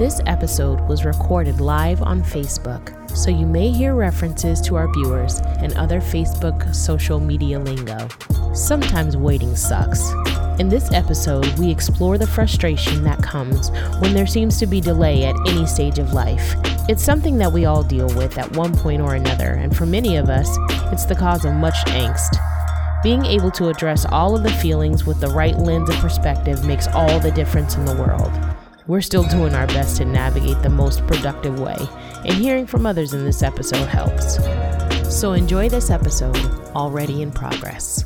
This episode was recorded live on Facebook, so you may hear references to our viewers and other Facebook social media lingo. Sometimes waiting sucks. In this episode, we explore the frustration that comes when there seems to be delay at any stage of life. It's something that we all deal with at one point or another, and for many of us, it's the cause of much angst. Being able to address all of the feelings with the right lens of perspective makes all the difference in the world. We're still doing our best to navigate the most productive way, and hearing from others in this episode helps. So enjoy this episode, already in progress.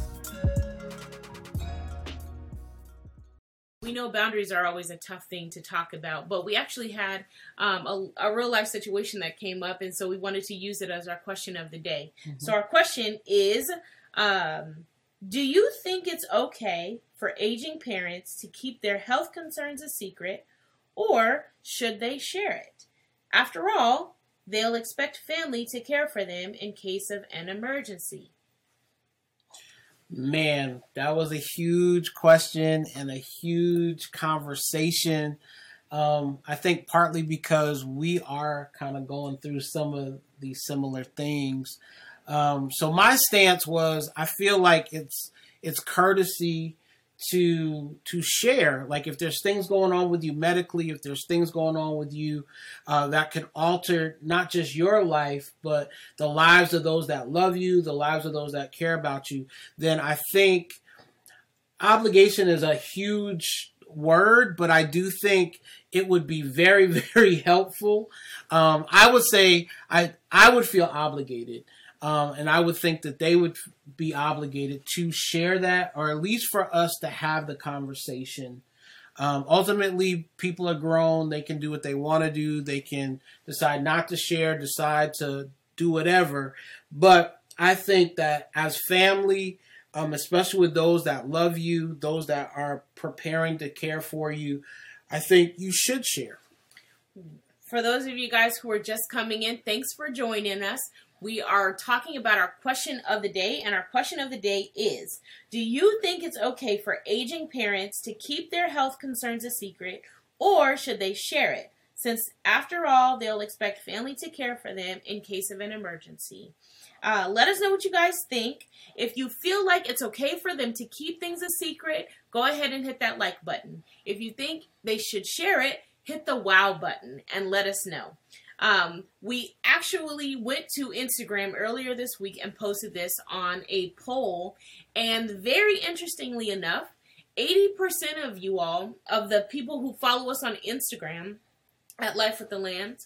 We know boundaries are always a tough thing to talk about, but we actually had um, a, a, real life situation that came up, and so we wanted to use it as our question of the day. Mm-hmm. So, our question is um, Do you think it's okay for aging parents to keep their health concerns a secret, or should they share it? After all, they'll expect family to care for them in case of an emergency. Man, that was a huge question and a huge conversation. Um, I think partly because we are kind of going through some of these similar things. Um, so my stance was I feel like it's it's courtesy to to share like if there's things going on with you medically if there's things going on with you uh, that could alter not just your life but the lives of those that love you the lives of those that care about you then i think obligation is a huge word but i do think it would be very very helpful. Um, i would say i i would feel obligated um, and I would think that they would be obligated to share that, or at least for us to have the conversation. Um, ultimately, people are grown. They can do what they want to do. They can decide not to share, decide to do whatever. But I think that as family, um, especially with those that love you, those that are preparing to care for you, I think you should share. For those of you guys who are just coming in, thanks for joining us we are talking about our question of the day, and our question of the day is Do you think it's okay for aging parents to keep their health concerns a secret, or should they share it? Since, after all, they'll expect family to care for them in case of an emergency. Uh, let us know what you guys think. If you feel like it's okay for them to keep things a secret, go ahead and hit that like button. If you think they should share it, hit the wow button and let us know. Um, we actually went to Instagram earlier this week and posted this on a poll. And very interestingly enough, 80% of you all, of the people who follow us on Instagram at Life with the Land,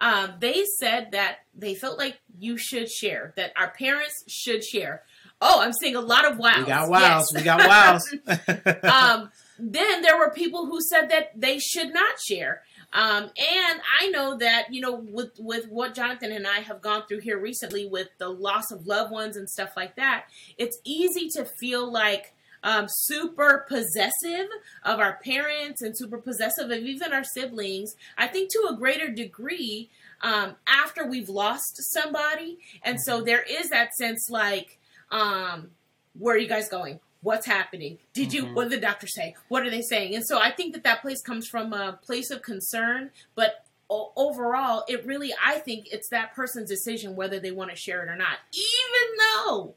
uh, they said that they felt like you should share, that our parents should share. Oh, I'm seeing a lot of wows. We got wows. Yes. We got wows. um, then there were people who said that they should not share. Um, and I know that you know with with what Jonathan and I have gone through here recently with the loss of loved ones and stuff like that, it's easy to feel like um, super possessive of our parents and super possessive of even our siblings. I think to a greater degree um, after we've lost somebody, and so there is that sense like, um, where are you guys going? What's happening? Did you mm-hmm. what did the doctor say? What are they saying? And so i think that that place comes from a place of concern but o- overall it really i think it's that person's decision whether they want to share it or not. Even though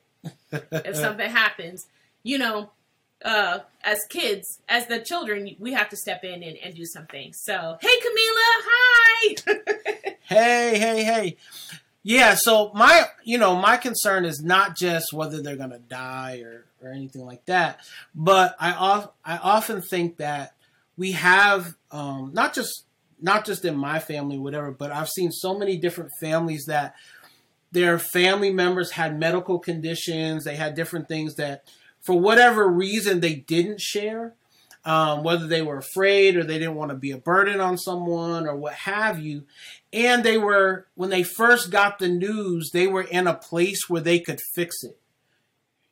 if something happens you know uh, as kids as the children we have to step in and, and do something so hey camila hi! Hey hey hey. Yeah, so my you know my concern is not just whether they're gonna die or or anything like that, but I of, I often think that we have um, not just not just in my family whatever, but I've seen so many different families that their family members had medical conditions, they had different things that for whatever reason they didn't share. Um, whether they were afraid or they didn't want to be a burden on someone or what have you. And they were, when they first got the news, they were in a place where they could fix it.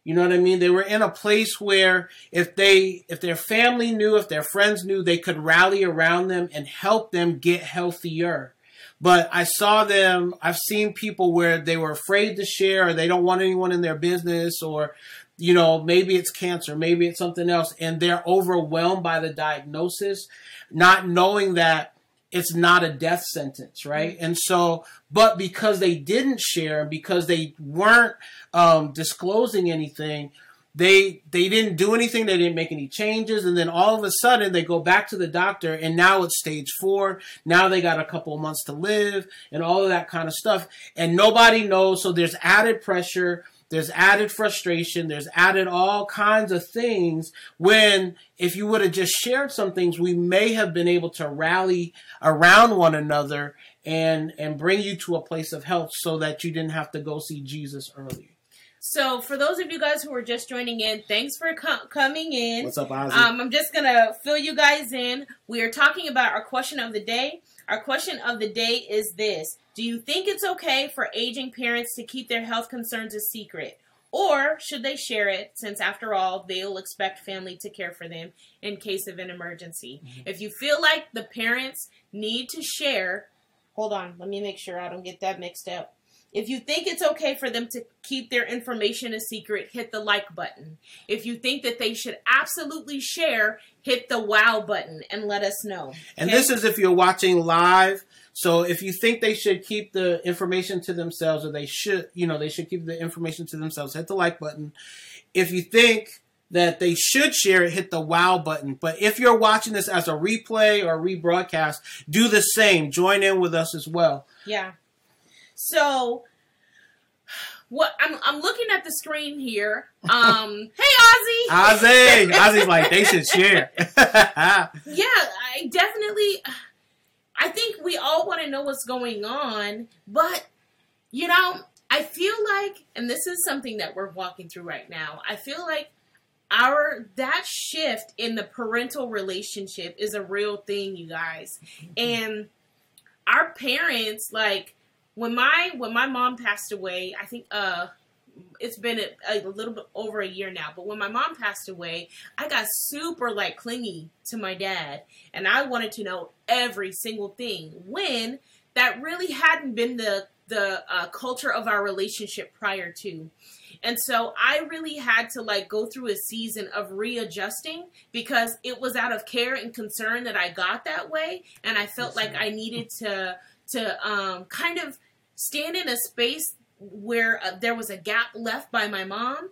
You know what I mean? They were in a place where if they, if their family knew, if their friends knew, they could rally around them and help them get healthier. But I saw them, I've seen people where they were afraid to share or they don't want anyone in their business or, you know, maybe it's cancer, maybe it's something else, and they're overwhelmed by the diagnosis, not knowing that it's not a death sentence, right? And so, but because they didn't share, because they weren't um, disclosing anything, they they didn't do anything. They didn't make any changes, and then all of a sudden they go back to the doctor, and now it's stage four. Now they got a couple of months to live, and all of that kind of stuff, and nobody knows. So there's added pressure there's added frustration, there's added all kinds of things when if you would have just shared some things, we may have been able to rally around one another and and bring you to a place of health so that you didn't have to go see Jesus earlier. So, for those of you guys who are just joining in, thanks for co- coming in. What's up, Ozzy? Um, I'm just gonna fill you guys in. We are talking about our question of the day. Our question of the day is this: Do you think it's okay for aging parents to keep their health concerns a secret? Or should they share it since, after all, they'll expect family to care for them in case of an emergency? Mm-hmm. If you feel like the parents need to share, hold on, let me make sure I don't get that mixed up. If you think it's okay for them to keep their information a secret, hit the like button. If you think that they should absolutely share, hit the wow button and let us know. And this is if you're watching live. So if you think they should keep the information to themselves or they should, you know, they should keep the information to themselves, hit the like button. If you think that they should share it, hit the wow button. But if you're watching this as a replay or rebroadcast, do the same. Join in with us as well. Yeah. So what I'm I'm looking at the screen here. Um, hey Ozzy. Ozzy, Ozzy's like they should share. yeah, I definitely. I think we all want to know what's going on, but you know, I feel like, and this is something that we're walking through right now. I feel like our that shift in the parental relationship is a real thing, you guys, and our parents like when my when my mom passed away, I think uh it's been a, a, little bit over a year now, but when my mom passed away, I got super like clingy to my dad and I wanted to know every single thing when that really hadn't been the the uh, culture of our relationship prior to. And so I really had to like go through a season of readjusting because it was out of care and concern that I got that way and I felt like I needed to to um, kind of stand in a space where uh, there was a gap left by my mom.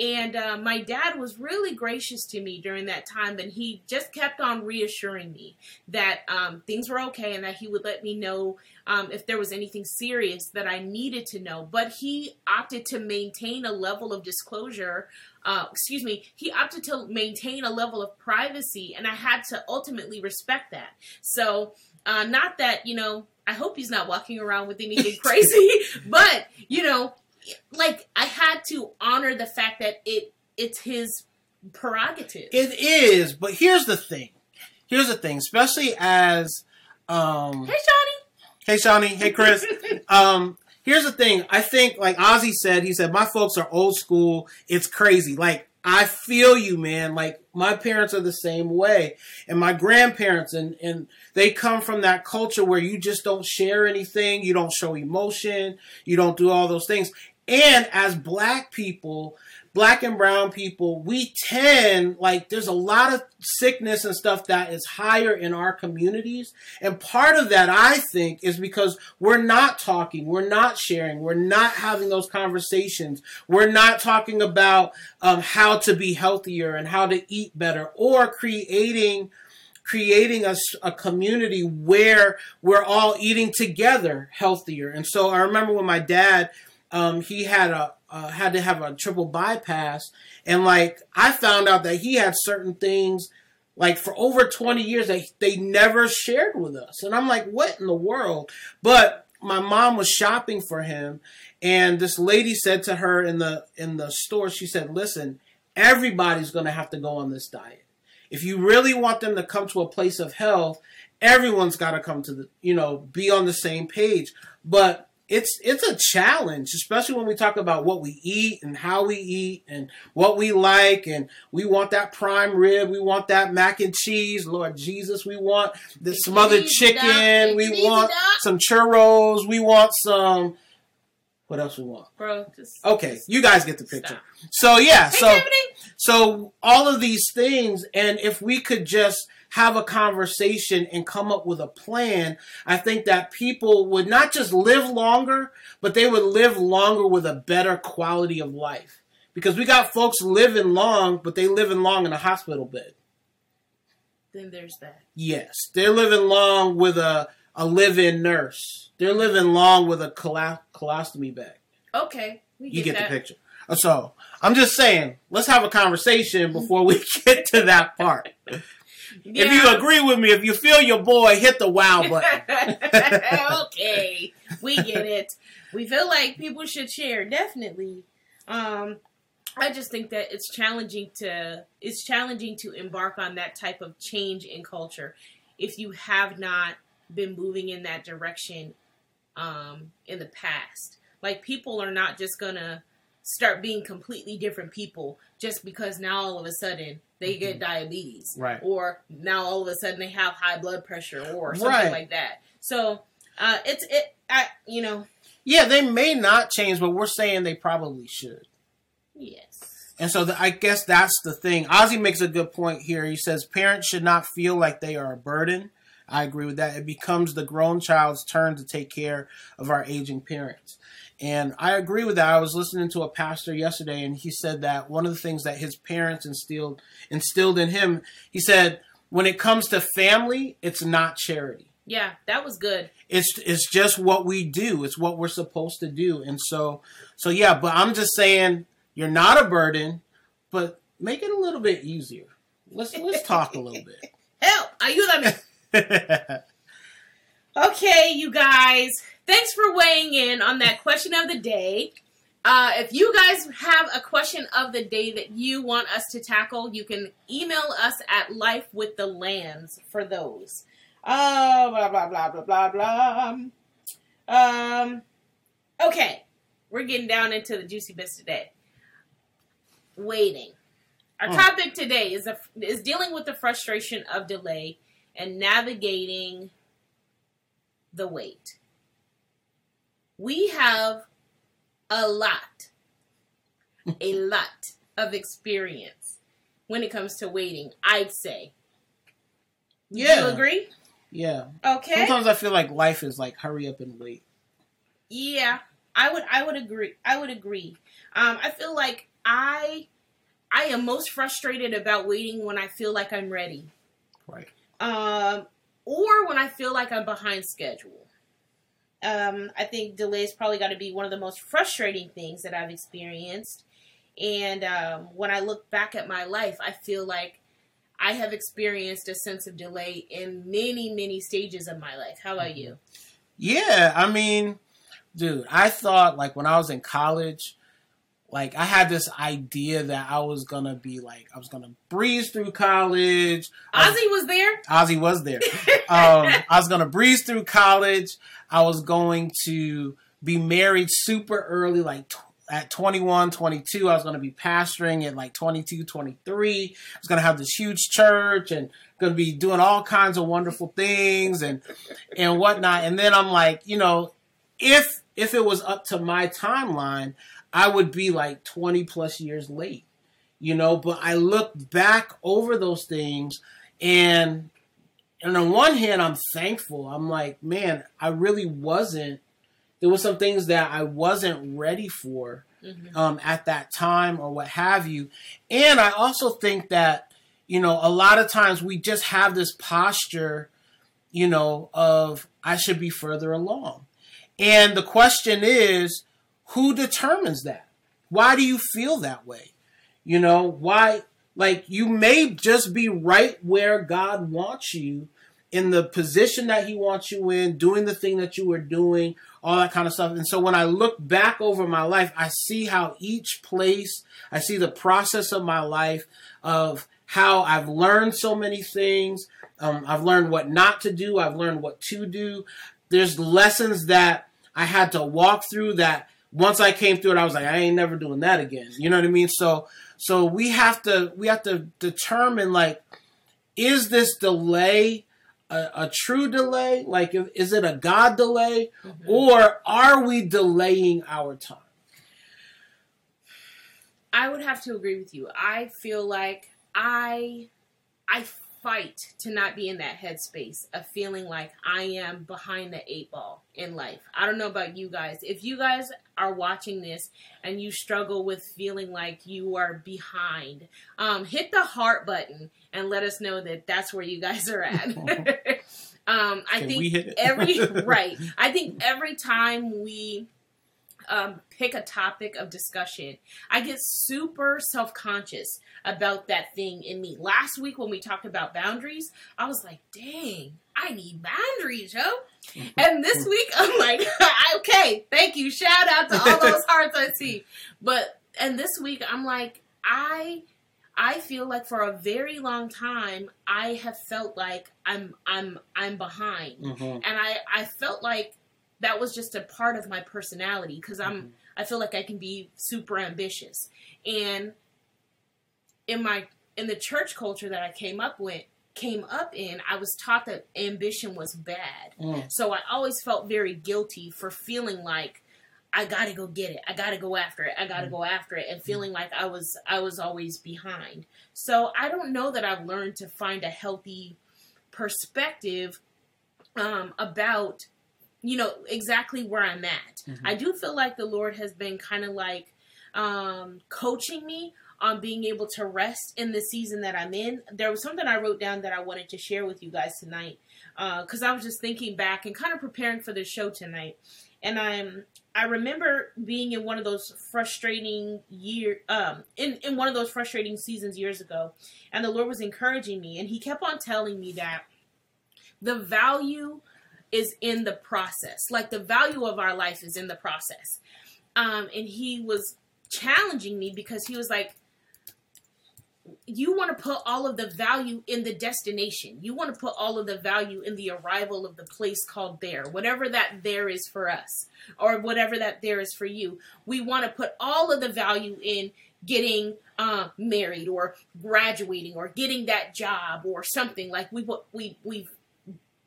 And uh, my dad was really gracious to me during that time, and he just kept on reassuring me that um, things were okay and that he would let me know um, if there was anything serious that I needed to know. But he opted to maintain a level of disclosure. Uh, excuse me, he opted to maintain a level of privacy, and I had to ultimately respect that. So, uh, not that, you know, I hope he's not walking around with anything crazy, but you know, like I had to honor the fact that it it's his prerogative. It is, but here's the thing. Here's the thing, especially as um Hey Shawnee. Hey Shawnee, hey Chris. um here's the thing. I think like Ozzy said, he said my folks are old school. It's crazy. Like I feel you, man. Like my parents are the same way, and my grandparents, and and they come from that culture where you just don't share anything, you don't show emotion, you don't do all those things. And as black people, black and brown people, we tend, like, there's a lot of sickness and stuff that is higher in our communities. And part of that, I think, is because we're not talking, we're not sharing, we're not having those conversations, we're not talking about um, how to be healthier and how to eat better or creating creating a, a community where we're all eating together healthier. And so I remember when my dad, um, he had a uh, had to have a triple bypass, and like I found out that he had certain things like for over 20 years that they never shared with us. And I'm like, what in the world? But my mom was shopping for him and this lady said to her in the in the store she said, "Listen, everybody's going to have to go on this diet. If you really want them to come to a place of health, everyone's got to come to the, you know, be on the same page. But it's it's a challenge, especially when we talk about what we eat and how we eat and what we like, and we want that prime rib, we want that mac and cheese, Lord Jesus, we want the smothered chicken, we want some churros, we want some. What else we want, bro? Just, okay, just you guys get the picture. Stop. So yeah, so so all of these things, and if we could just have a conversation and come up with a plan, I think that people would not just live longer, but they would live longer with a better quality of life. Because we got folks living long, but they living long in a hospital bed. Then there's that. Yes, they're living long with a a live-in nurse. They're living long with a colo- colostomy bag. Okay, we You get that. the picture. So I'm just saying, let's have a conversation before we get to that part. If you agree with me, if you feel your boy, hit the wow button. okay, we get it. We feel like people should share, definitely. Um, I just think that it's challenging to it's challenging to embark on that type of change in culture if you have not been moving in that direction um, in the past. Like people are not just gonna start being completely different people just because now all of a sudden they get diabetes, Right. Or now all of a sudden they have high blood pressure or something Right. like that. So uh, it's it. I you know Yeah, they may not change, but we're saying they probably should. yes. And so the, I guess that's the thing. Ozzy makes a good point here. He says parents should not feel like they are a burden. I agree with that. It becomes the grown child's turn to take care of our aging parents. And I agree with that. I was listening to a pastor yesterday and he said that one of the things that his parents instilled instilled in him, he said, when it comes to family, it's not charity Yeah, that was good. it's it's just what we do it's what we're supposed to do and so so yeah but i'm just saying you're not a burden but make it a little bit easier let's let's talk a little bit. Help! Ayúdame. bit Okay, you guys. Thanks for weighing in on that question of the day. Uh, if you guys have a question of the day that you want us to tackle, you can email us at Life with the Lands for those. Uh, blah blah blah blah blah blah. Um, okay, we're getting down into the juicy bits today. Waiting. Our Hmm. topic today is a, is dealing with the frustration of delay and navigating the wait. We have a lot, a lot of experience when it comes to waiting, I'd say. Yeah you agree? yeah Okay. sometimes i feel like life is like hurry up and wait Yeah, I would I would agree. I would agree. Um, I feel like I I am most frustrated about waiting when I feel like I'm ready. right um, or when I feel like I'm behind schedule. Um, I think delays probably got to be one of the most frustrating things that I've experienced. And um, when I look back at my life, I feel like I have experienced a sense of delay in many, many stages of my life. How about you? yeah i mean dude i thought like when i was in college like I had this idea that I was gonna be like I was gonna breeze through college. Ozzy was there. Ozzy was there. um, I was to breeze through college. I was going to be married super early, like tw- at 21, 22. I was to be pastoring at like 22, 23. I was to have this huge church and to be doing all kinds of wonderful things and and whatnot. And then I'm like, you know, if if it was up to my timeline, I would be like 20 plus years late. You know, but I look back over those things and and on one hand i'm thankful i'm like man i really wasn't there were some things that i wasn't ready for Mhm. um, at that time or what have you and i also think that you know a lot of times we just have this posture you know of i should be further along and the question is who determines that? Why do you feel that way? You know why like you may just be right where god wants you in the position that he wants you in doing the thing that you were doing all that kind of stuff. And so when i look back over my life i see how each place i see the process of my life of how i've learned so many things. Um, i've learned what not to do. I've learned what to do. There's lessons that i had to walk through that once i came through it i was like i ain't never doing that again. You know what i mean? So so we have to we have to determine like is this delay a, a true delay? Like if- is it a god delay? Mhm. or are we delaying our time? I would have to agree with you. I feel like I I fight to not be in that headspace of feeling like I am behind the eight ball in life. I don't know about you guys. If you guys are watching this and you struggle with feeling like you are behind, um, hit the heart button and let us know that that's where you guys are at. um, I Can think we hit it? every right. I think every time we um, pick a topic of discussion, I get super self conscious about that thing in me. Last week when we talked about boundaries, I was like, dang, I need boundaries, yo. And this week I'm like, okay, thank you. Shout out to all those hearts I see. But and this week I'm like, I I feel like for a very long time I have felt like I'm I'm I'm behind. Mhm. And I I felt like that was just a part of my personality because I'm Mhm. I feel like I can be super ambitious. And in my in the church culture that I came up with came up in, I was taught that ambition was bad. Mm. So I always felt very guilty for feeling like I gotta go get it. I gotta go after it. I gotta Mm. go after it, and feeling like I was I was always behind. So I don't know that I've learned to find a healthy perspective um, about you know exactly where I'm at. Mhm. I do feel like the Lord has been kind of like um, coaching me on being able to rest in the season that I'm in. There was something I wrote down that I wanted to share with you guys tonight because I was just thinking back and kind of preparing for the show tonight, and I'm I remember being in one of those frustrating year um in in one of those frustrating seasons years ago, and the Lord was encouraging me, and He kept on telling me that the value is in the process, like the value of our life is in the process, um, and He was challenging me because He was like you want to put all of the value in the destination. You want to put all of the value in the arrival of the place called there, whatever that there is for us, or whatever that there is for you. We want to put all of the value in getting uh, married, or graduating, or getting that job, or something like we we we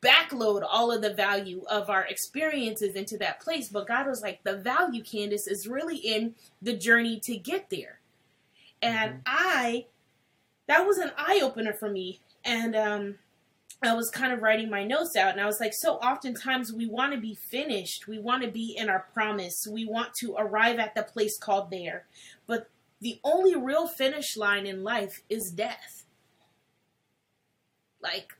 backload all of the value of our experiences into that place. But God was like, the value, Candace, is really in the journey to get there. And I that was an eye opener for me. And um, I was kind of writing my notes out, and I was like, so oftentimes we want to be finished, we want to be in our promise, we want to arrive at the place called there. But the only real finish line in life is death. Like,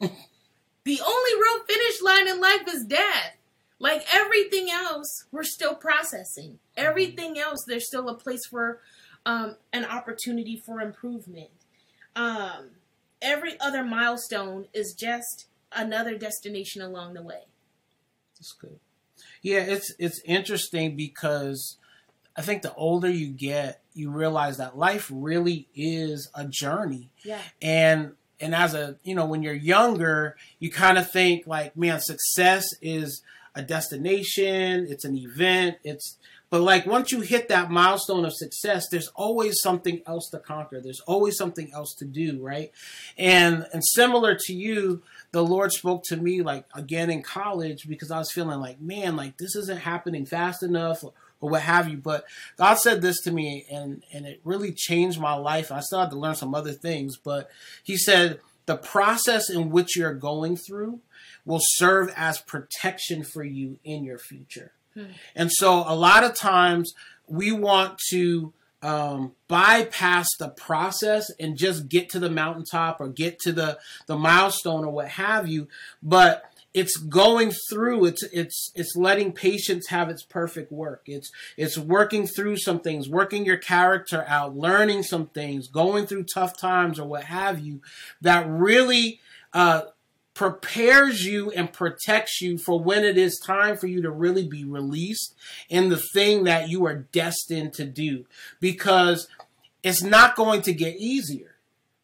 the only real finish line in life is death. Like everything else, we're still processing. Everything else, there's still a place for um, an opportunity for improvement. Um, every other milestone is just another destination along the way. That's good. Yeah, it's it's interesting because I think the older you get, you realize that life really is a journey. Yeah. And and as a you know, when you're younger, you kind of think like, man, success is a destination, it's an event, it's but like once you hit that milestone of success, there's always something else to conquer. There's always something else to do, right? And and similar to you, the Lord spoke to me like again in college because I was feeling like, man, like this isn't happening fast enough or, what have you. But God said this to me and and it really changed my life. I still had to learn some other things, but he said the process in which you're going through will serve as protection for you in your future. Hmm. And so a lot of times we want to um, bypass the process and just get to the mountaintop or get to the, the milestone or what have you. But it's going through it's it's it's letting patience have its perfect work. It's it's working through some things working your character out learning some things going through tough times or what have you that really uh prepares you and protects you for when it is time for you to really be released in the thing that you are destined to do. Because it's not going to get easier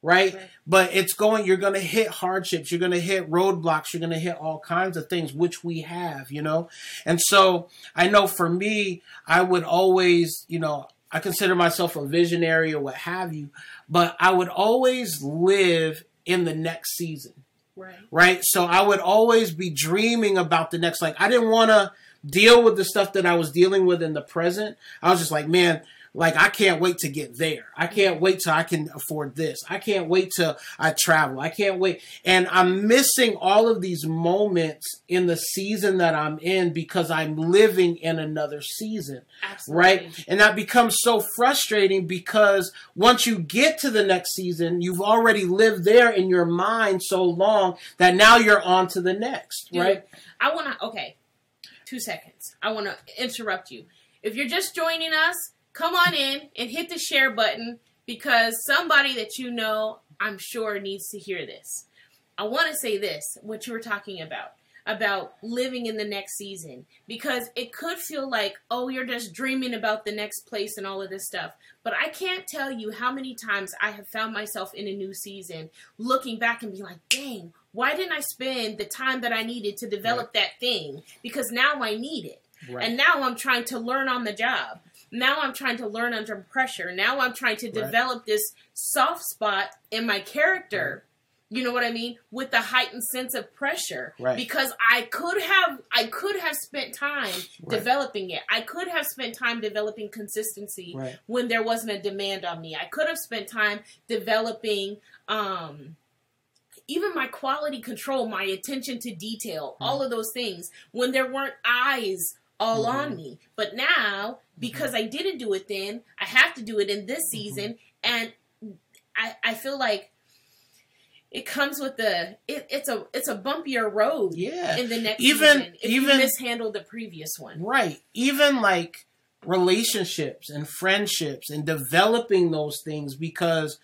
right, Right. but it's going you're going to hit hardships you're going to hit roadblocks you're going to hit all kinds of things which we have you know and so i know for me i would always you know i consider myself a visionary or what have you but i would always live in the next season Right. right? So I would always be dreaming about the next. Like I didn't want to deal with the stuff that I was dealing with in the present. I was just like, man, like I can't wait to get there. I can't wait till I can afford this. I can't wait till I travel. I can't wait. And I'm missing all of these moments in the season that I'm in because I'm living in another season. Absolutely. Right? And that becomes so frustrating because once you get to the next season, you've already lived there in your mind so long that now you're on to the next, Dude, right? I want to, okay, two seconds. I want to interrupt you. If you're just joining us, come on in and hit the share button because somebody that you know, I'm sure, needs to hear this. I want to say this, what you were talking about, about living in the next season, because it could feel like, oh, you're just dreaming about the next place and all of this stuff. But I can't tell you how many times I have found myself in a new season looking back and being like, dang, why didn't I spend the time that I needed to develop that thing? Because now I need it. Right. And now I'm trying to learn on the job. Now I'm trying to learn under pressure. Now I'm trying to Right. develop this soft spot in my character. You know what I mean? With the heightened sense of pressure. Right. Because I could have I could have spent time Right. developing it. I could have spent time developing consistency Right. when there wasn't a demand on me. I could have spent time developing um even my quality control, my attention to detail, all of those things when there weren't eyes all Mhm. on me. But now, because I didn't do it then, I have to do it in this season and I I feel like it comes with the it, it's a it's a bumpier road Yeah. in the next Even- season if even- you mishandled the previous one. Right. Even like relationships and friendships and developing those things because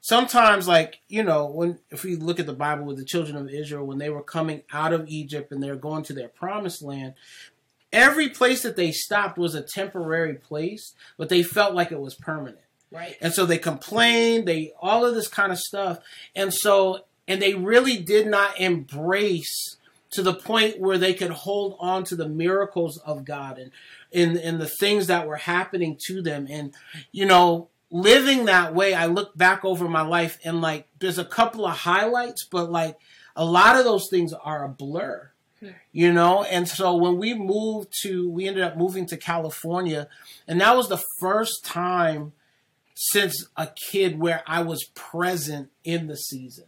sometimes like, you know, when if we look at the Bible with the children of Israel when they were coming out of Egypt and they're going to their promised land, every place that they stopped was a temporary place, but they felt like it was permanent. Right. And so they complained, they all of this kind of stuff. And so and they really did not embrace to the point where they could hold on to the miracles of God and in in the things that were happening to them and you know living that way I look back over my life and like there's a couple of highlights but like a lot of those things are a blur. You know and so when we moved to we ended up moving to California and that was the first time since a kid where I was present in the season.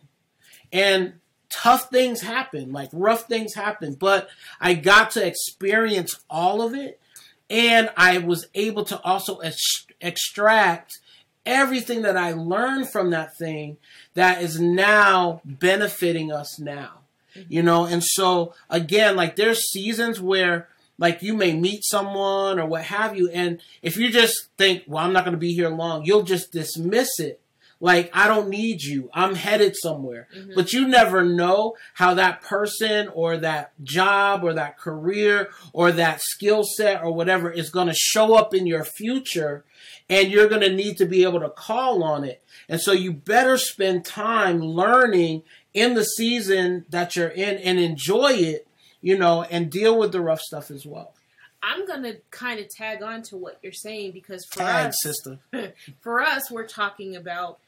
And tough things happen, like rough things happen, but I got to experience all of it. And I was able to also ex- extract everything that I learned from that thing that is now benefiting us now. You know, and so again, like there's seasons where like you may meet someone or what have you and if you just think well i'm not going to be here long you'll just dismiss it. Like i don't need you. I'm headed somewhere. Mhm. but you never know how that person or that job or that career or that skill set or whatever is going to show up in your future and you're going to need to be able to call on it. And so you better spend time learning in the season that you're in and enjoy it you know, and deal with the rough stuff as well. I'm gonna kind of tag on to what you're saying because for Tag, us, sister. for us, we're talking about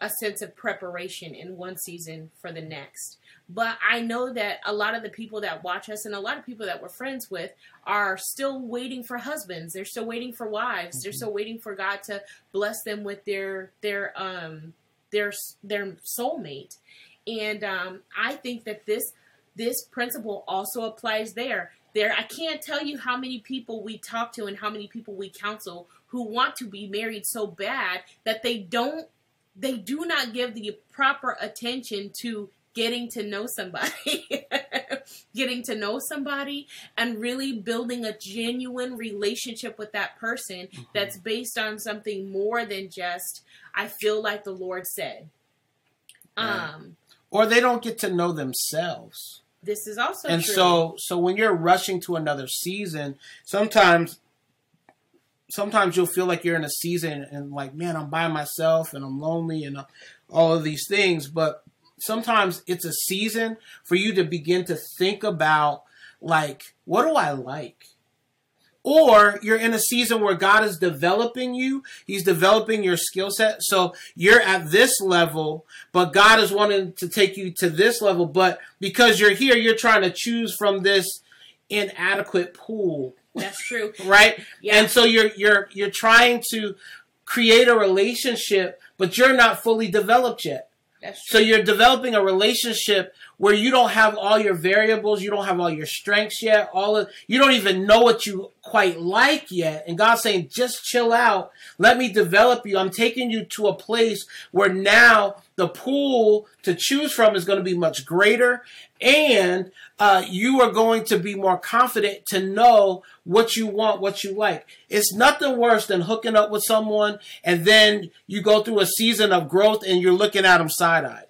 a sense of preparation in one season for the next. But I know that a lot of the people that watch us and a lot of people that we're friends with are still waiting for husbands. They're still waiting for wives. They're Mhm. still waiting for God to bless them with their their um their their soulmate. And um, I think that this this principle also applies there. There, I can't tell you how many people we talk to and how many people we counsel who want to be married so bad that they don't, they do not give the proper attention to getting to know somebody, getting to know somebody, and really building a genuine relationship with that person that's based on something more than just I feel like the Lord said. Right. Um, Or they don't get to know themselves. this is also true. and true. so so when you're rushing to another season, sometimes sometimes you'll feel like you're in a season and like, man, I'm by myself and I'm lonely and uh, all of these things, but sometimes it's a season for you to begin to think about like, what do I like? Or you're in a season where God is developing you. He's developing your skill set. So you're at this level, but God is wanting to take you to this level. But because you're here, you're trying to choose from this inadequate pool That's true. right? Yeah. And so you're you're you're trying to create a relationship, but you're not fully developed yet. That's So you're developing a relationship where you don't have all your variables, you don't have all your strengths yet, all of you don't even know what you quite like yet. And God's saying, just chill out. Let me develop you. I'm taking you to a place where now the pool to choose from is going to be much greater and uh, you are going to be more confident to know what you want, what you like. It's nothing worse than hooking up with someone and then you go through a season of growth and you're looking at them side eyed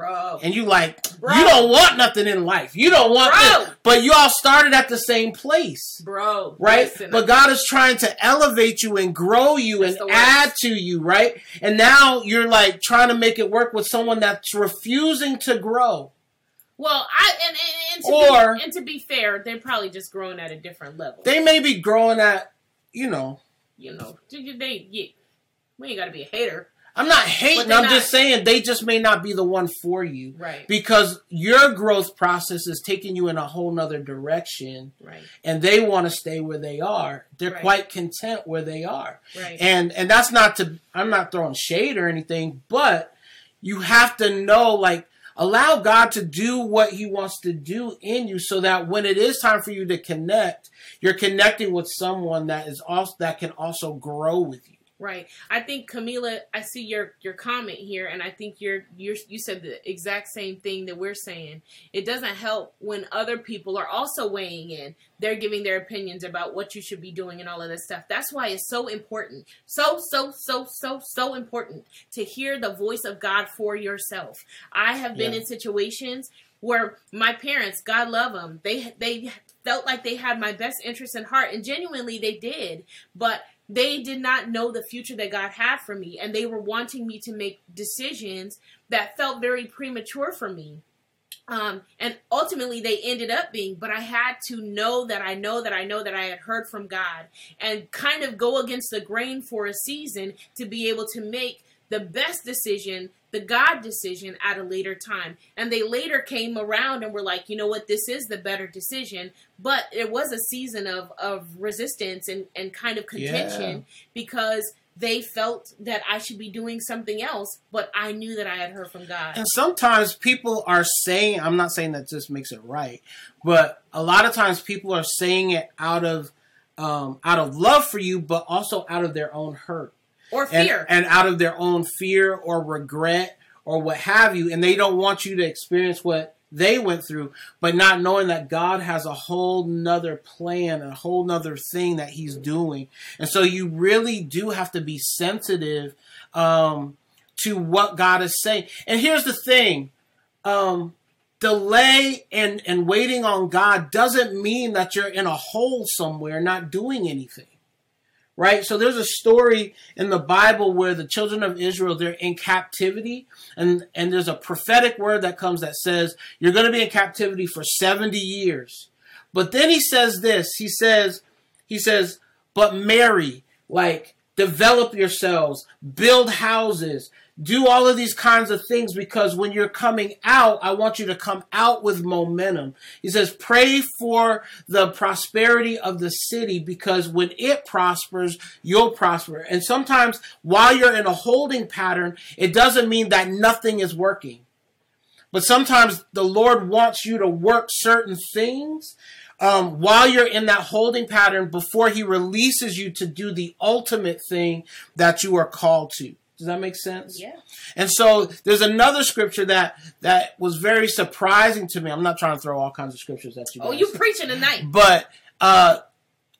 Bro. and you like Bro. you don't want nothing in life. You don't want Bro. this, but you all started at the same place. Bro. Right? listen, But God is trying to elevate you and grow you That's and add to you, right? And now you're like trying to make it work with someone that's refusing to grow. Well, I and, and, and, to Or- be, and to be fair, they're probably just growing at a different level. They may be growing at, you know, you know, they, yeah, we ain't got to be a hater, I'm not hating, I'm not- just saying they just may not be the one for you. right? Because your growth process is taking you in a whole nother direction Right, and they want to stay where they are. They're Right. quite content where they are. right. and and that's not to i'm not throwing shade or anything but you have to know like allow god to do what he wants to do in you so that when it is time for you to connect you're connecting with someone that is also that can also grow with you Right. I think Camila, I see your your comment here, and I think you're you're you said the exact same thing that we're saying. It doesn't help when other people are also weighing in. They're giving their opinions about what you should be doing and all of this stuff. That's why it's so important, so so so so so important to hear the voice of God for yourself. I have been Yeah. in situations where my parents, God love them, they they felt like they had my best interest in heart, and genuinely they did, but they did not know the future that God had for me, and they were wanting me to make decisions that felt very premature for me. Um, and ultimately, they ended up being, but I had to know that I know that I know that I had heard from God and kind of go against the grain for a season to be able to make the best decision, the God decision at a later time. And they later came around and were like, you know what, this is the better decision. But it was a season of, of resistance and, and kind of contention because they felt that I should be doing something else, but I knew that I had heard from God. and sometimes people are saying i'm not saying that this makes it right but a lot of times people are saying it out of um, out of love for you but also out of their own hurt Or and, fear. and out of their own fear or regret or what have you, and they don't want you to experience what they went through, but not knowing that God has a whole nother plan, a whole nother thing that He's doing. And so you really do have to be sensitive um, to what God is saying. And here's the thing. Um, delay and, and waiting on God doesn't mean that you're in a hole somewhere not doing anything right? So there's a story in the Bible where the children of Israel they're in captivity, and and there's a prophetic word that comes that says you're going to be in captivity for 70 years. But then he says this. He says he says, "But marry, like develop yourselves, build houses, do all of these kinds of things because when you're coming out, I want you to come out with momentum. He says, pray for the prosperity of the city because when it prospers, you'll prosper. And sometimes while you're in a holding pattern, it doesn't mean that nothing is working. But sometimes the Lord wants you to work certain things um, while you're in that holding pattern before He releases you to do the ultimate thing that you are called to. Does that make sense? yeah. And so there's another scripture that that was very surprising to me. I'm not trying to throw all kinds of scriptures at you. Oh, guys. you preaching tonight. But uh,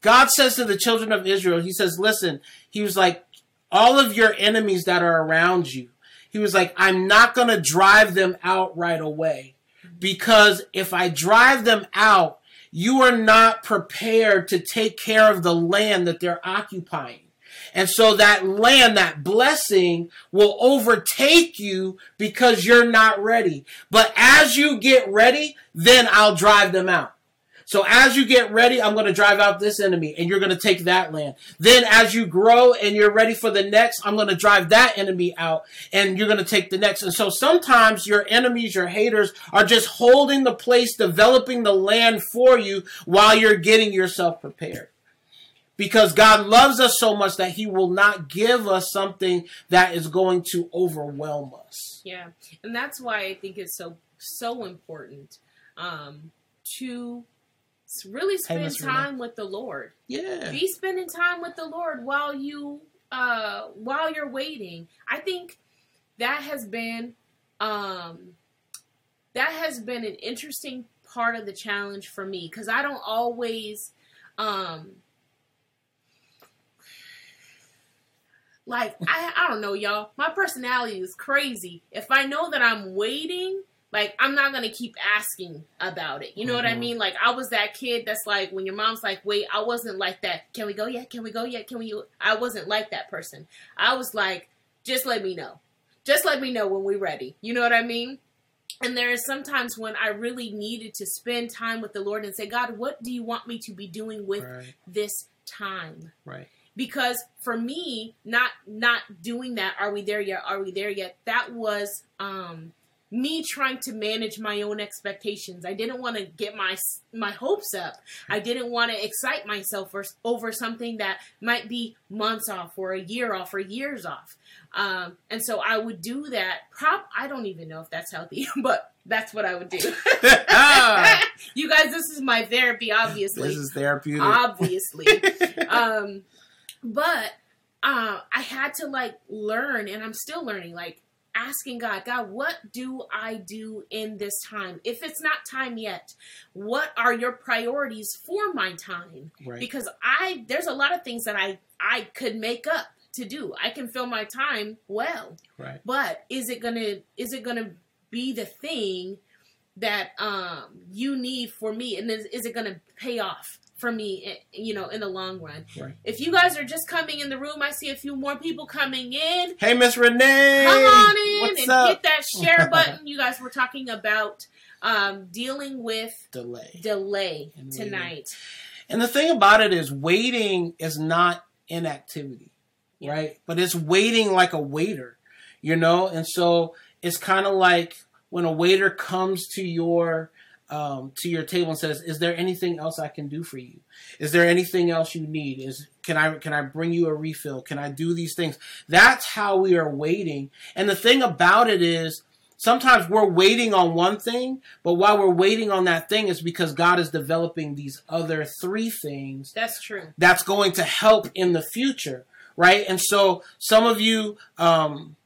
God says to the children of Israel, He says, "Listen." He was like, "All of your enemies that are around you." He was like, "I'm not going to drive them out right away, because if I drive them out, you are not prepared to take care of the land that they're occupying." And so that land, that blessing will overtake you because you're not ready. But as you get ready, then I'll drive them out. So as you get ready, I'm going to drive out this enemy and you're going to take that land. Then as you grow and you're ready for the next, I'm going to drive that enemy out and you're going to take the next. And so sometimes your enemies, your haters are just holding the place, developing the land for you while you're getting yourself prepared because God loves us so much that He will not give us something that is going to overwhelm us. Yeah, and that's why I think it's so so important um, to really spend hey, time with the Lord. Yeah, be spending time with the Lord while you uh, while you're waiting. I think that has been um, that has been an interesting part of the challenge for me because I don't always um, Like I I don't know, y'all. My personality is crazy. If I know that I'm waiting, like I'm not gonna keep asking about it. You know mm-hmm. what I mm-hmm. mean? Like I was that kid that's like when your mom's like, wait, I wasn't like that. Can we go yet? Can we go yet? Can we? I wasn't like that person. I was like, just let me know. Just let me know when we're ready. You know what I mean? And there are sometimes when I really needed to spend time with the Lord and say, God, what do you want me to be doing with right. this time? Right because for me not not doing that are we there yet are we there yet that was um me trying to manage my own expectations. I didn't want to get my my hopes up. I didn't want to excite myself for, over something that might be months off or a year off or years off. Um, and so I would do that. Prop. I don't even know if that's healthy, but that's what I would do. ah. you guys, this is my therapy. Obviously, this is therapeutic. Obviously. um, but uh, I had to like learn, and I'm still learning. Like asking God, God, what do I do in this time? If it's not time yet, what are your priorities for my time? Right. Because I there's a lot of things that I I could make up to do. I can fill my time well. Right. But is it gonna is it gonna be the thing that um you need for me and is, is it gonna pay off? For me, eh, you know, in the long run. Right. If you guys are just coming in the room, I see a few more people coming in. Hey, Miss Renee, come on in What's and up? hit that share button. you guys were talking about um, dealing with delay, delay tonight. And the thing about it is, waiting is not inactivity, yeah. right? But it's waiting like a waiter, you know. And so it's kind of like when a waiter comes to your um, to your table and says, "Is there anything else I can do for you? Is there anything else you need? Is can I can I bring you a refill? Can I do these things?" That's how we are waiting. And the thing about it is, sometimes we're waiting on one thing, but while we're waiting on that thing, is because God is developing these other three things. That's true. That's going to help in the future, right? And so some of you. Um,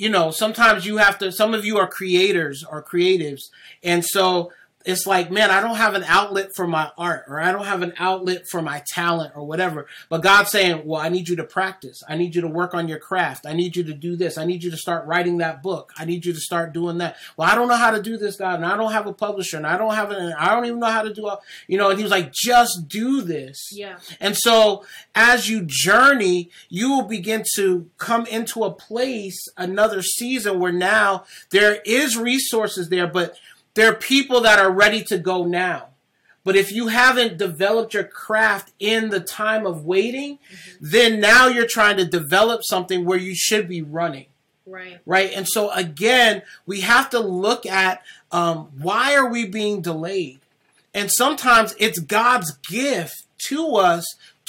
you know, sometimes you have to, some of you are creators or creatives. And so it's like, man, I don't have an outlet for my art or I don't have an outlet for my talent or whatever. But God's saying, well, I need you to practice. I need you to work on your craft. I need you to do this. I need you to start writing that book. I need you to start doing that. Well, I don't know how to do this, God, and I don't have a publisher and I don't have an, I don't even know how to do, a, you know, and he was like, just do this. Yeah. And so as you journey, you will begin to come into a place, another season where now there is resources there, but there are people that are ready to go now. But if you haven't developed your craft in the time of waiting, mm-hmm. then now you're trying to develop something where you should be running. Right. Right. And so again, we have to look at um, why are we being delayed? And sometimes it's God's gift to us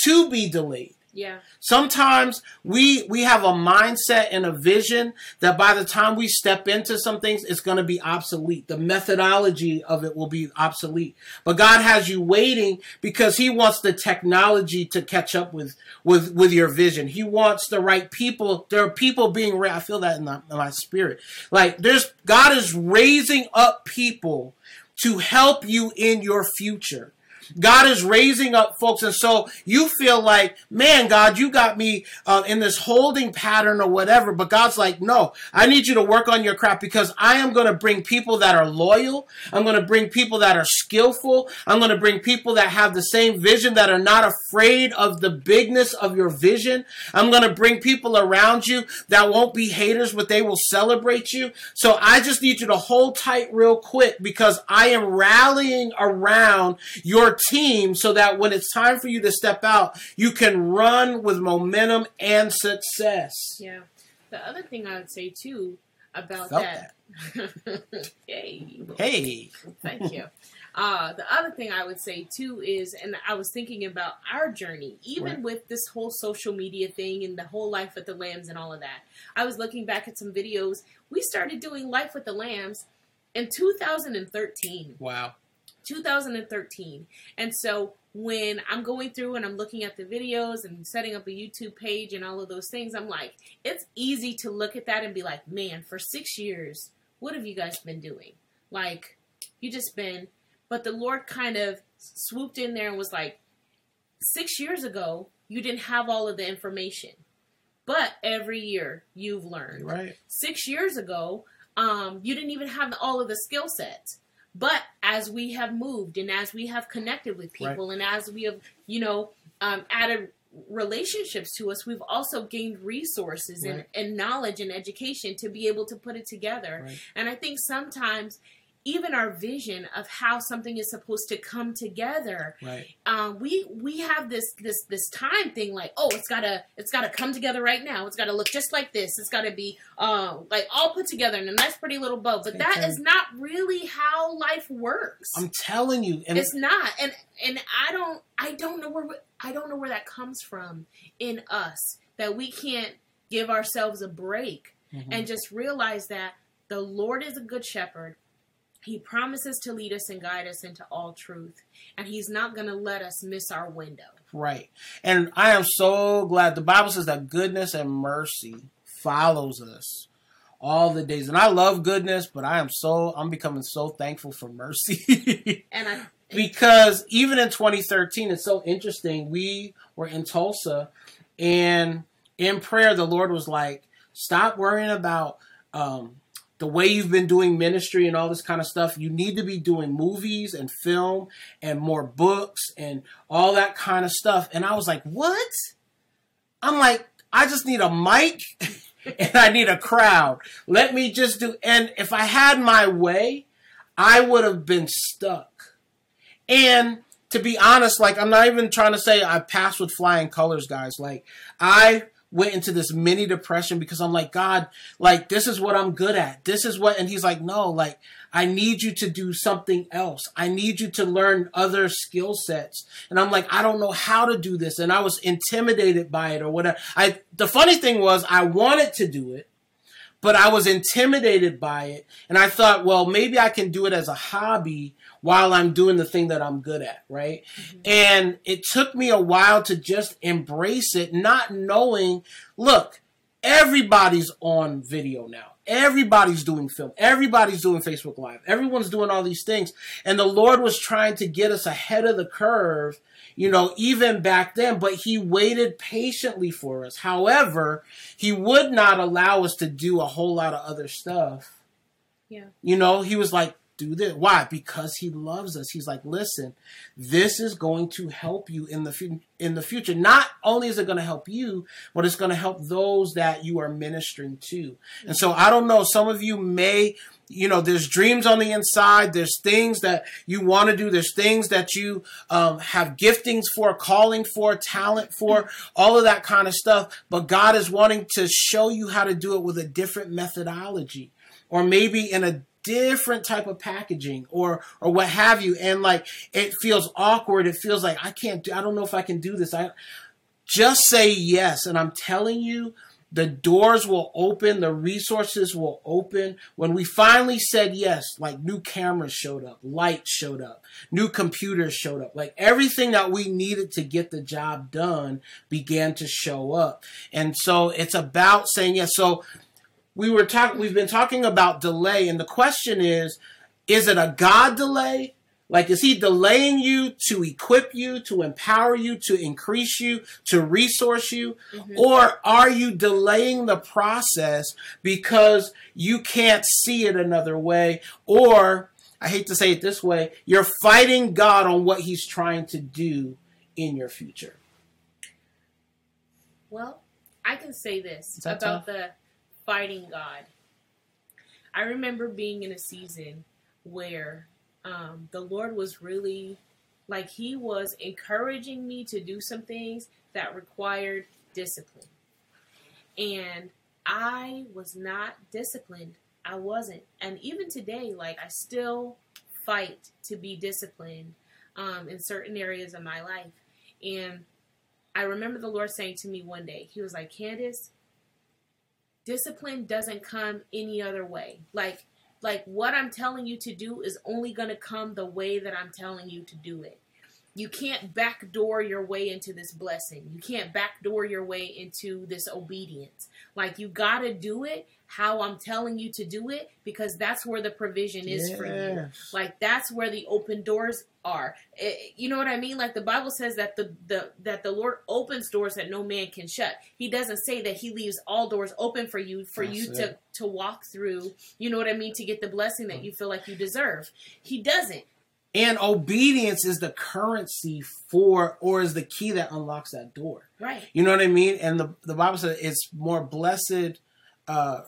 to be delayed. Yeah. Sometimes we we have a mindset and a vision that by the time we step into some things, it's going to be obsolete. The methodology of it will be obsolete. But God has you waiting because He wants the technology to catch up with with with your vision. He wants the right people. There are people being raised. I feel that in, the, in my spirit. Like there's God is raising up people to help you in your future. God is raising up folks. And so you feel like, man, God, you got me uh, in this holding pattern or whatever. But God's like, no, I need you to work on your craft because I am going to bring people that are loyal. I'm going to bring people that are skillful. I'm going to bring people that have the same vision, that are not afraid of the bigness of your vision. I'm going to bring people around you that won't be haters, but they will celebrate you. So I just need you to hold tight real quick because I am rallying around your team so that when it's time for you to step out, you can run with momentum and success. Yeah. The other thing I would say too about Felt that. hey. Hey, Thank you. Uh, the other thing I would say too is, and I was thinking about our journey, even Right. with this whole social media thing and the whole Life with the Lambs and all of that. I was looking back at some videos. We started doing Life with the Lambs in 2013. wow. 2013. And so when I'm going through and I'm looking at the videos and setting up a YouTube page and all of those things, I'm like, it's easy to look at that and be like, man, for six years, what have you guys been doing? Like, you just been. But the Lord kind of swooped in there and was like, six years ago, you didn't have all of the information. But every year, you've learned Right. six years ago, um, you didn't even have all of the skill sets. But as we have moved and as we have connected with people and as we have, you know, um, added relationships to us, we've also gained resources and, and knowledge and education to be able to put it together. Right. And I think sometimes even our vision of how something is supposed to come together Right. um, we we have this this this time thing like oh it's gotta it's gotta come together right now it's gotta look just like this it's gotta be uh, like all put together in a nice pretty little bow but that is not really how life works I'm telling you, and it's not and and i don't i don't know where i don't know where that comes from in us that we can't give ourselves a break Mhm. and just realize that the Lord is a good shepherd. He promises to lead us and guide us into all truth, and He's not going to let us miss our window. Right. And I am so glad the Bible says that goodness and mercy follows us all the days. And I love goodness, but I am so I'm becoming so thankful for mercy. And I, because even in 2013 it's so interesting. We were in Tulsa and in prayer the Lord was like, "Stop worrying about um the way you've been doing ministry and all this kind of stuff, you need to be doing movies and film and more books and all that kind of stuff. And I was like, what? I'm like, I just need a mic and I need a crowd. Let me just do. And if I had my way, I would have been stuck. And to be honest, like, I'm not even trying to say I passed with flying colors, guys. Like, I went into this mini depression because I'm like, God, like, this is what I'm good at. This is what, and he's like, no, like, I need you to do something else. I need you to learn other skill sets. And I'm like, I don't know how to do this. And I was intimidated by it or whatever. I, the funny thing was I wanted to do it, but I was intimidated by it. And I thought, well, maybe I can do it as a hobby while I'm doing the thing that I'm good at, right? Mm-hmm. And it took me a while to just embrace it, not knowing, look, everybody's on video now. Everybody's doing film. Everybody's doing Facebook Live. Everyone's doing all these things. And the Lord was trying to get us ahead of the curve, you know, even back then, but He waited patiently for us. However, He would not allow us to do a whole lot of other stuff. Yeah. You know, He was like, do this. Why? Because he loves us. He's like, listen, this is going to help you in the fu- in the future. Not only is it going to help you, but it's going to help those that you are ministering to. And so I don't know. Some of you may, you know, there's dreams on the inside. There's things that you want to do. There's things that you um, have giftings for, calling for, talent for, all of that kind of stuff. But God is wanting to show you how to do it with a different methodology, or maybe in a different type of packaging or or what have you. And like it feels awkward. It feels like i can't do i don't know if i can do this. I just say yes. And i'm telling you the doors will open. The resources will open. When we finally said yes like new cameras showed up. Lights showed up. New computers showed up. Like everything that we needed to get the job done began to show up. And so it's about saying yes. So we were talking we've been talking about delay and the question is is it a god delay? Like is he delaying you to equip you to empower you to increase you to resource you? Mhm. or are you delaying the process because you can't see it another way? Or i hate to say it this way you're fighting god on what he's trying to do in your future. Well, I can say this about the fighting God. I remember being in a season where um, the Lord was really like he was encouraging me to do some things that required discipline. And I was not disciplined. I wasn't. And even today, like I still fight to be disciplined um, in certain areas of my life. And I remember the Lord saying to me one day, He was like, Candace, discipline doesn't come any other way. Like, like what I'm telling you to do is only going to come the way that I'm telling you to do it. You can't backdoor your way into this blessing. You can't backdoor your way into this obedience. Like you got to do it how I'm telling you to do it because that's where the provision is yes. for you. Like that's where the open doors are. It, eh, you know what I mean? Like the Bible says that the, the that the Lord opens doors that no man can shut. He doesn't say that he leaves all doors open for you for that's you it. to to walk through, you know what I mean, to get the blessing that you feel like you deserve. He doesn't. And obedience is the currency for, or is the key that unlocks that door. Right. You know what I mean? And the, the Bible says it's more blessed, uh,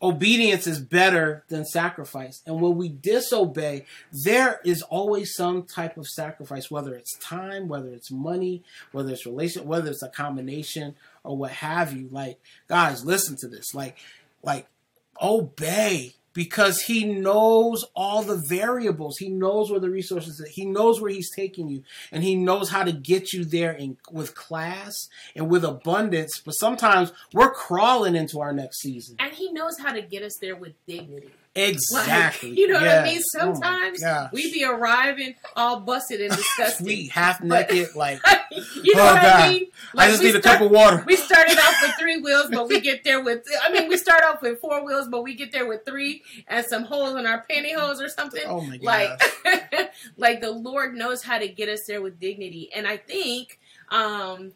obedience is better than sacrifice. And when we disobey, there is always some type of sacrifice, whether it's time, whether it's money, whether it's relation, whether it's a combination or what have you. Like, guys, listen to this. Like, like, obey because he knows all the variables. He knows where the resources are. He knows where he's taking you and he knows how to get you there in, with class and with abundance. But sometimes we're crawling into our next season. And he knows how to get us there with dignity. Exactly. Like, you know yes. what I mean? Oh Sometimes oh we be arriving all busted and disgusting. we half naked, like you know oh what God. I mean? Like I just need start, a cup of water. We started off with three wheels, but we get there with I mean we start off with four wheels, but we get there with three and some holes in our pantyhose or something. Oh my God. Like like the Lord knows how to get us there with dignity. And I think um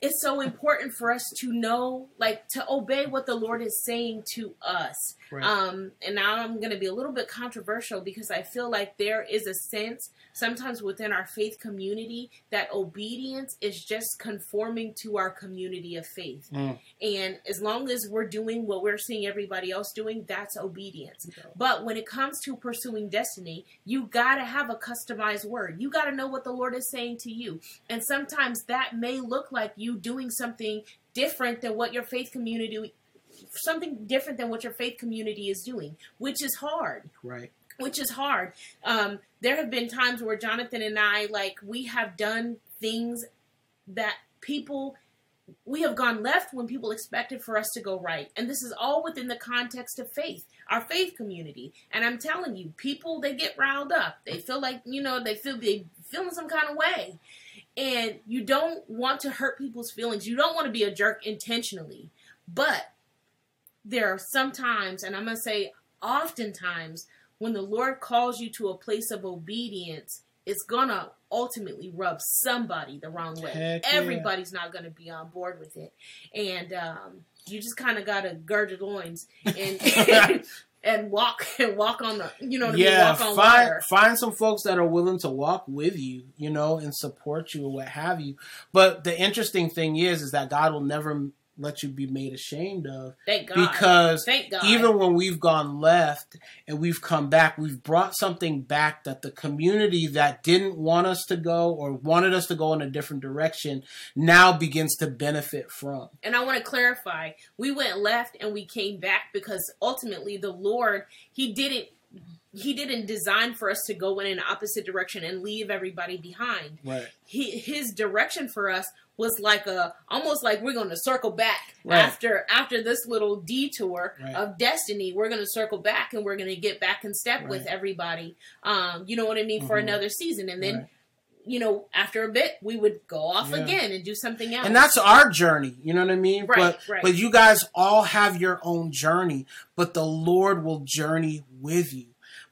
it's so important for us to know, like, to obey what the Lord is saying to us. Right. Um, and now I'm going to be a little bit controversial because I feel like there is a sense sometimes within our faith community that obedience is just conforming to our community of faith. Mm. And as long as we're doing what we're seeing everybody else doing, that's obedience. Okay. But when it comes to pursuing destiny, you got to have a customized word. You got to know what the Lord is saying to you. And sometimes that may look like you doing something different than what your faith community something different than what your faith community is doing, which is hard. Right which is hard. Um, there have been times where Jonathan and I, like, we have done things that people, we have gone left when people expected for us to go right. And this is all within the context of faith, our faith community. And I'm telling you, people, they get riled up. They feel like, you know, they feel they feeling some kind of way. And you don't want to hurt people's feelings. You don't want to be a jerk intentionally. But there are sometimes, and I'm going to say oftentimes, when the Lord calls you to a place of obedience, it's gonna ultimately rub somebody the wrong way. Heck Everybody's yeah. not gonna be on board with it, and um, you just kind of gotta gird your loins and. and walk and walk on the you know yeah find water. find some folks that are willing to walk with you you know and support you or what have you but the interesting thing is is that god will never let you be made ashamed of. Thank God. Because Thank God. even when we've gone left and we've come back, we've brought something back that the community that didn't want us to go or wanted us to go in a different direction now begins to benefit from. And I want to clarify we went left and we came back because ultimately the Lord, He didn't he didn't design for us to go in an opposite direction and leave everybody behind. Right. He, his direction for us was like a almost like we're going to circle back right. after after this little detour right. of destiny we're going to circle back and we're going to get back in step right. with everybody um you know what i mean mm-hmm. for another season and then you know, after a bit, we would go off yeah. again and do something else. And that's our journey. You know what I mean? Right, but, right. But you guys all have your own journey, but the Lord will journey with you.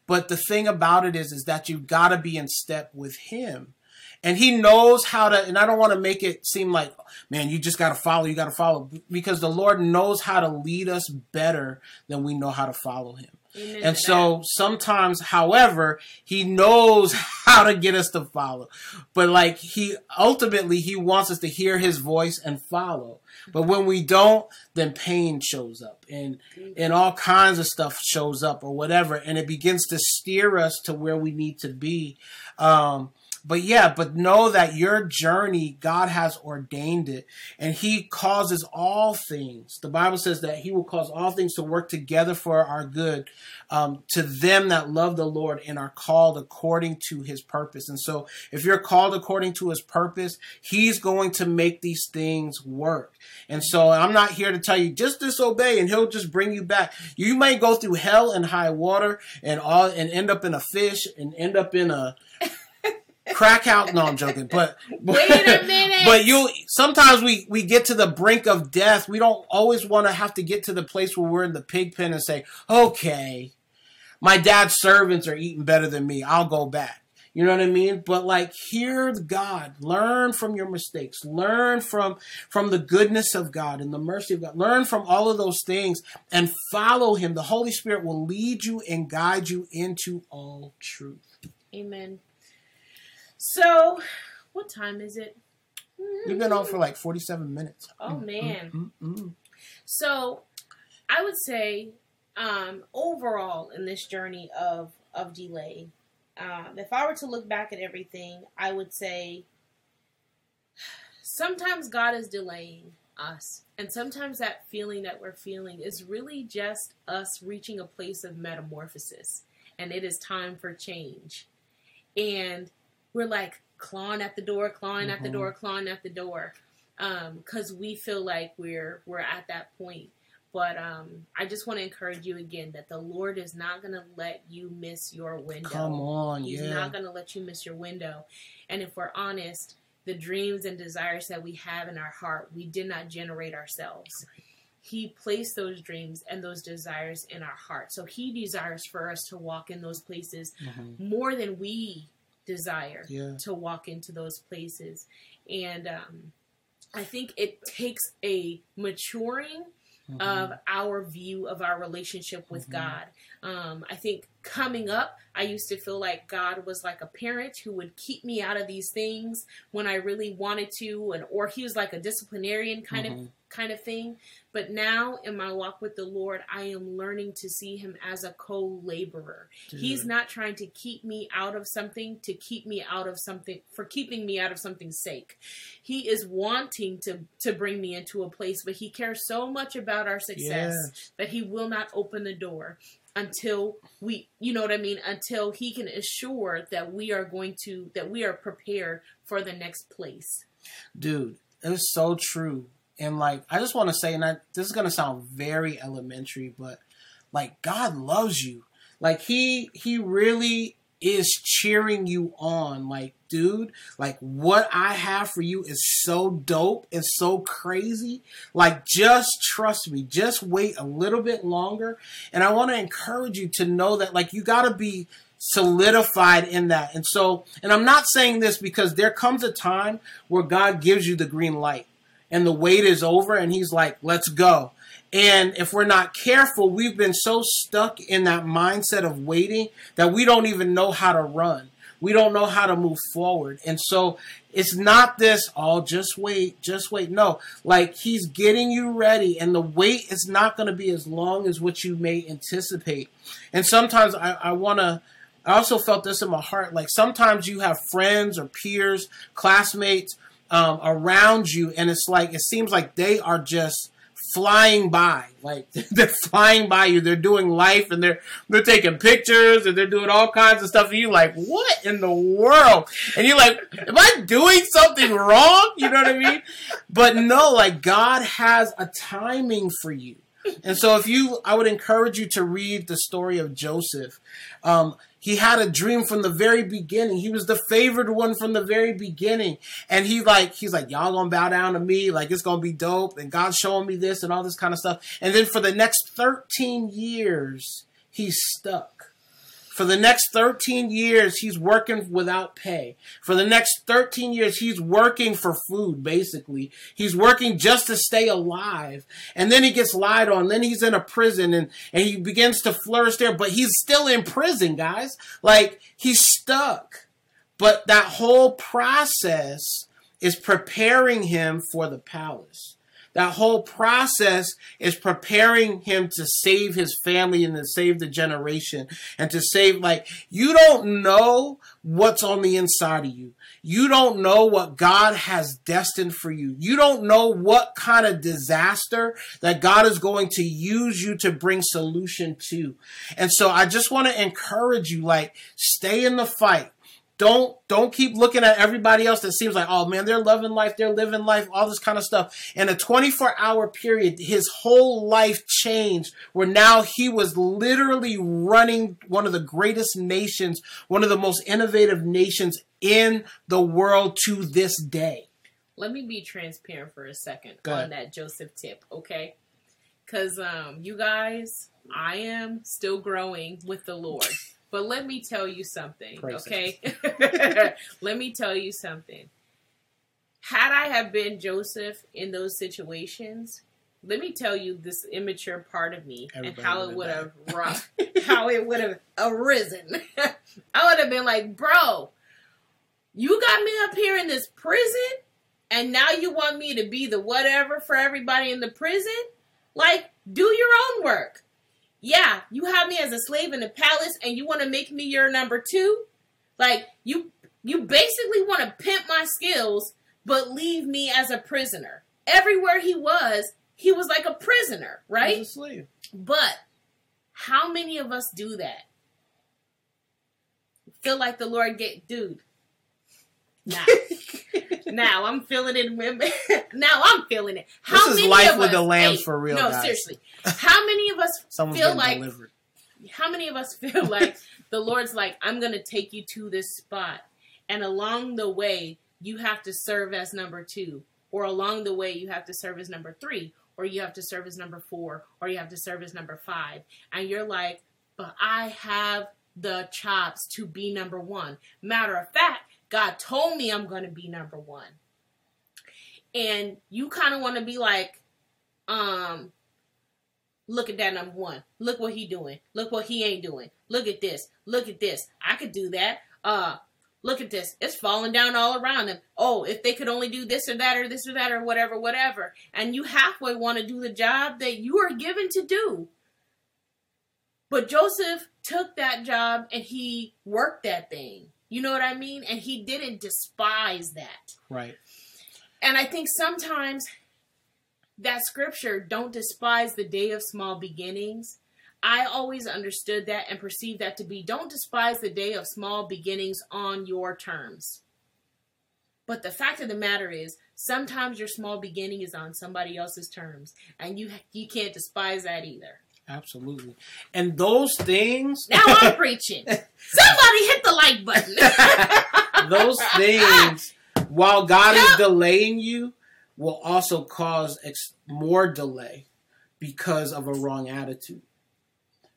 But the thing about it is, is that you've got to be in step with Him and he knows how to and i don't want to make it seem like man you just got to follow you got to follow because the lord knows how to lead us better than we know how to follow him Amen and so sometimes, however, he knows how to get us to follow. But like he ultimately he wants us to hear his voice and follow. But when we don't, then pain shows up and and all kinds of stuff shows up or whatever, and it begins to steer us to where we need to be. Um, but yeah, but know that your journey, God has ordained it, and He causes all things. The Bible says that He will cause all things to work together for our good um, to them that love the Lord and are called according to His purpose. And so, if you're called according to His purpose, He's going to make these things work. And so, I'm not here to tell you just disobey, and He'll just bring you back. You may go through hell and high water, and all, and end up in a fish, and end up in a crack out. No, I'm joking. But, but wait a minute. But you sometimes we we get to the brink of death. We don't always want to have to get to the place where we're in the pig pen and say, okay, my dad's servants are eating better than me. I'll go back. You know what I mean? But like hear God, learn from your mistakes, learn from from the goodness of God and the mercy of God. Learn from all of those things and follow him. The Holy Spirit will lead you and guide you into all truth. Amen. So, what time is it? We've been on for like 47 minutes. Oh, mm, man. Mm, mm, mm, so, I would say, um, overall, in this journey of, of delay, um, if I were to look back at everything, I would say sometimes God is delaying us. And sometimes that feeling that we're feeling is really just us reaching a place of metamorphosis. And it is time for change. And we're like clawing at the door, clawing mm-hmm. at the mm-hmm. door, clawing at the door, because um, we feel like we're we're at that point. But um, I just want to encourage you again that the Lord is not going to let you miss your window. Come on, He's yeah. not going to let you miss your window. And if we're honest, the dreams and desires that we have in our heart, we did not generate ourselves. He placed those dreams and those desires in our heart. So He desires for us to walk in those places mm-hmm. more than we desire yeah. to walk into those places. And um, I think it takes a maturing mm-hmm. of our view of our relationship with mm-hmm. God. Um, I think coming up, I used to feel like God was like a parent who would keep me out of these things when I really wanted to, and or He was like a disciplinarian kind mm-hmm. of kind of thing. But now in my walk with the Lord, I am learning to see him as a co laborer. He's not trying to keep me out of something to keep me out of something for keeping me out of something's sake. He is wanting to, to bring me into a place, but he cares so much about our success that he will not open the door until we you know what i mean until he can assure that we are going to that we are prepared for the next place dude it's so true and like, I just want to say, and I, this is gonna sound very elementary, but like, God loves you. Like he he really is cheering you on. Like, dude, like what I have for you is so dope. and so crazy. Like, just trust me. Just wait a little bit longer. And I want to encourage you to know that, like, you got to be solidified in that. And so, and I'm not saying this because there comes a time where God gives you the green light and the wait is over and he's like, let's go. And if we're not careful, we've been so stuck in that mindset of waiting that we don't even know how to run. We don't know how to move forward. And so it's not this, oh, just wait, just wait. No, like he's getting you ready, and the wait is not going to be as long as what you may anticipate. And sometimes I, I want to. I also felt this in my heart. Like sometimes you have friends or peers, classmates um, around you, and it's like it seems like they are just flying by. Like they're flying by you. They're doing life and they're they're taking pictures and they're doing all kinds of stuff and you're like what in the world? And you're like am i doing something wrong? You know what i mean? But no like god has a timing for you. And so if you i would encourage you to read the story of joseph. Um, he had a dream from the very beginning. He was the favored one from the very beginning. And he like, he's like, y'all gonna bow down to me. Like, it's gonna be dope. And God's showing me this and all this kind of stuff. And then for the next 13 years, he's stuck. For the next 13 years, he's working without pay. For the next 13 years, he's working for food, basically. He's working just to stay alive. And then he gets lied on. Then he's in a prison and, and he begins to flourish there, but he's still in prison, guys. Like, he's stuck. But that whole process is preparing him for the palace. That whole process is preparing him to save his family and to save the generation and to save, like, you don't know what's on the inside of you. You don't know what God has destined for you. You don't know what kind of disaster that God is going to use you to bring solution to. And so I just want to encourage you, like, stay in the fight don't don't keep looking at everybody else that seems like oh man they're loving life they're living life all this kind of stuff. In a 24 hour period his whole life changed where now he was literally running one of the greatest nations one of the most innovative nations in the world to this day. Let me be transparent for a second on that joseph tip okay? Because um you guys i am still growing with the lord but let me tell you something, okay? let me tell you something. Had I have been Joseph in those situations, let me tell you this immature part of me Everybody and how it would have how it would have arisen. I would have been like, bro, you got me up here in this prison, and now you want me to be the whatever for everybody in the prison? Like, do your own work yeah, you have me as a slave in the palace and you want to make me your number two? Like you you basically want to pimp my skills but leave me as a prisoner. Everywhere he was, he was like a prisoner, right? a slave. But how many of us do that? Feel like the Lord get dude. Nah. now I'm feeling it. now I'm feeling it. How this is life with us, the lamb hey, for real. No, guys. seriously. How many of us feel like? Delivered. How many of us feel like the Lord's like, I'm going to take you to this spot, and along the way you have to serve as number two, or along the way you have to serve as number three, or you have to serve as number four, or you have to serve as number five, and you're like, but I have the chops to be number one. Matter of fact, God told me I'm going to be number one. And you kind of want to be like, um, look at that number one. Look what he doing. Look what he ain't doing. Look at this. Look at this. I could do that. Uh, look at this. It's falling down all around them. Oh, if they could only do this or that or this or that or whatever, whatever. And you halfway want to do the job that you are given to do. But Joseph took that job and he worked that thing. You know what I mean? And he didn't despise that. Right. And I think sometimes that scripture, don't despise the day of small beginnings. I always understood that and perceived that to be don't despise the day of small beginnings on your terms. But the fact of the matter is, sometimes your small beginning is on somebody else's terms, and you you can't despise that either. Absolutely. And those things. Now I'm preaching. Somebody hit the like button. those things, while God yep. is delaying you, will also cause ex- more delay because of a wrong attitude,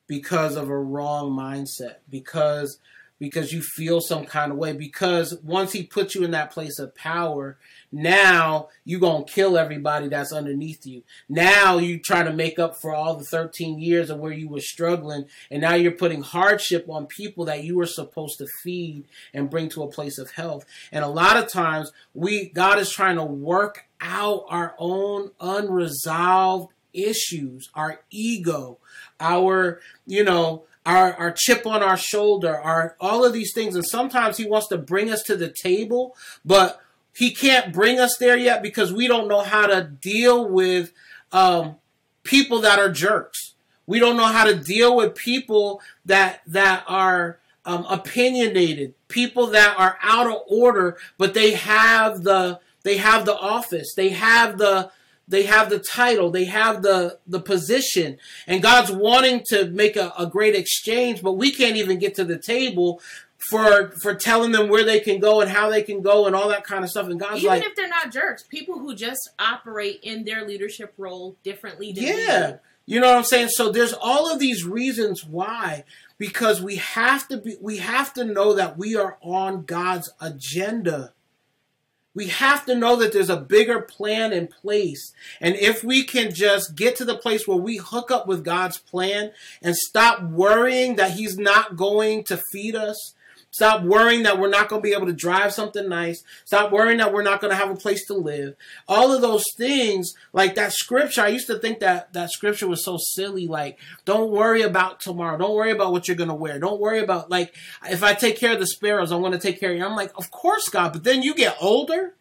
because of a wrong mindset, because because you feel some kind of way. Because once he puts you in that place of power now you're gonna kill everybody that's underneath you. Now you try to make up for all the 13 years of where you were struggling and now you're putting hardship on people that you were supposed to feed and bring to a place of health. And a lot of times we god is trying to work out our own unresolved issues our ego our you know our, our chip on our shoulder, our all of these things. And sometimes he wants to bring us to the table, but he can't bring us there yet because we don't know how to deal with um, people that are jerks. We don't know how to deal with people that that are um, opinionated, people that are out of order, but they have the they have the office, they have the they have the title, they have the the position, and God's wanting to make a, a great exchange, but we can't even get to the table for for telling them where they can go and how they can go and all that kind of stuff. And God's even like, if they're not jerks, people who just operate in their leadership role differently. yeah, you know what I'm saying. So there's all of these reasons why because we have to be we have to know that we are on God's agenda. We have to know that there's a bigger plan in place. And if we can just get to the place where we hook up with God's plan and stop worrying that He's not going to feed us, Stop worrying that we're not going to be able to drive something nice. Stop worrying that we're not going to have a place to live. All of those things, like that scripture, I used to think that that scripture was so silly. Like, don't worry about tomorrow. Don't worry about what you're going to wear. Don't worry about, like, if I take care of the sparrows, I'm going to take care of you. I'm like, of course, God. But then you get older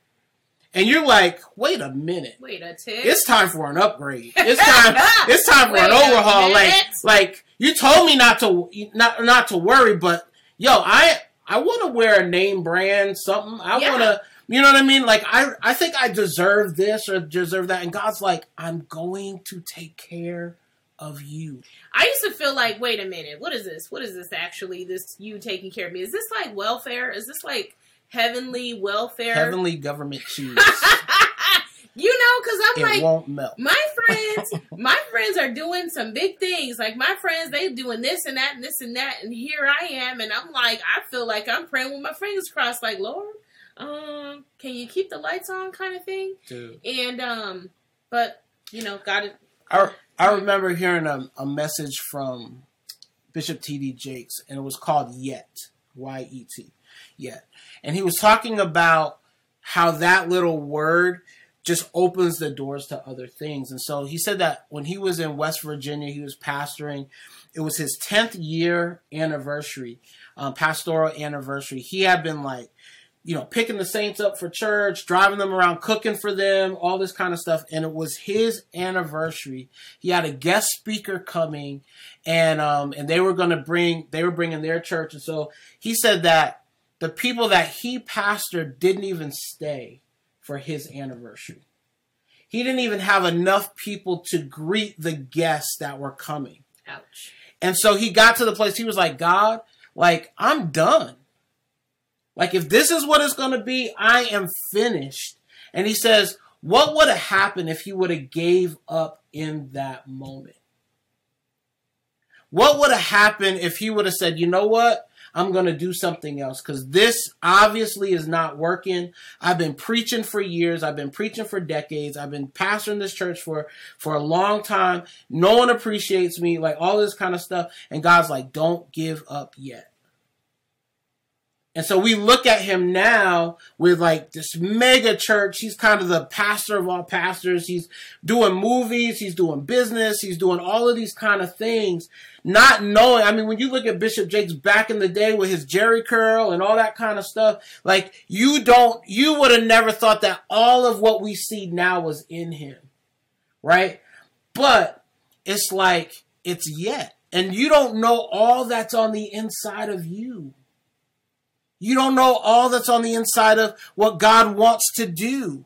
and you're like, wait a minute. Wait a tick. It's time for an upgrade. It's time. it's time for an overhaul. Like, like you told me not to not not to worry, but yo, I I want to wear a name brand something. I yeah. want to, you know what I mean? Like I I think I deserve this or deserve that, and God's like, I'm going to take care of you. I used to feel like, wait a minute, what is this? What is this actually? This you taking care of me? Is this like welfare? Is this like heavenly welfare? Heavenly government cheese. You know, because I'm it like, won't melt. my friends, my friends are doing some big things. Like my friends, they doing this and that and this and that, and here I am, and I'm like, I feel like I'm praying with my fingers crossed, like Lord, um, can you keep the lights on, kind of thing. Dude. And um, but you know, got it. I I remember hearing a, a message from Bishop T.D. Jakes, and it was called Yet, Y E T, Yet, and he was talking about how that little word just opens the doors to other things. And so he said that when he was in West Virginia, he was pastoring. It was his 10th year anniversary, um, pastoral anniversary. He had been like, you know, picking the saints up for church, driving them around, cooking for them, all this kind of stuff. And it was his anniversary. He had a guest speaker coming, and um, and they were going to bring, they were bringing their church. And so he said that the people that he pastored didn't even stay for his anniversary. He didn't even have enough people to greet the guests that were coming. Ouch. And so he got to the place, he was like, God, like, I'm done. Like, if this is what it's going to be, I am finished. And he says, what would have happened if he would have gave up in that moment? What would have happened if he would have said, you know what? I'm going to do something else because this obviously is not working. I've been preaching for years. I've been preaching for decades. I've been pastoring this church for, for a long time. No one appreciates me, like all this kind of stuff. And God's like, don't give up yet. And so we look at him now with like this mega church. He's kind of the pastor of all pastors. He's doing movies, he's doing business, he's doing all of these kind of things, not knowing. I mean, when you look at Bishop Jakes back in the day with his Jheri curl and all that kind of stuff, like you don't, you would have never thought that all of what we see now was in him, right? But it's like, it's yet. And you don't know all that's on the inside of you. You don't know all that's on the inside of what God wants to do.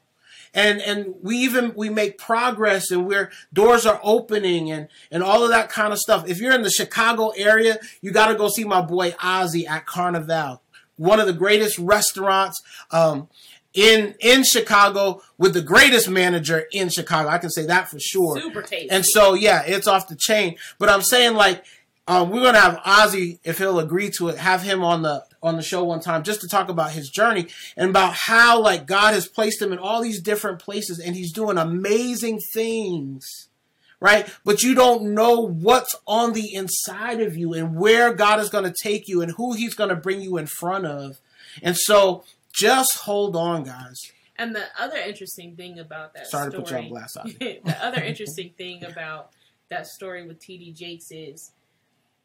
And and we even we make progress and where doors are opening and and all of that kind of stuff. If you're in the Chicago area, you got to go see my boy Ozzy at Carnival, one of the greatest restaurants um, in in Chicago with the greatest manager in Chicago. I can say that for sure. Super tasty. And so yeah, it's off the chain. But I'm saying like um, we're gonna have Ozzy, if he'll agree to it, have him on the on the show one time just to talk about his journey and about how like God has placed him in all these different places and he's doing amazing things. Right? But you don't know what's on the inside of you and where God is going to take you and who he's going to bring you in front of. And so just hold on, guys. And the other interesting thing about that Sorry story, to put you on blast, the other interesting thing about that story with TD Jakes is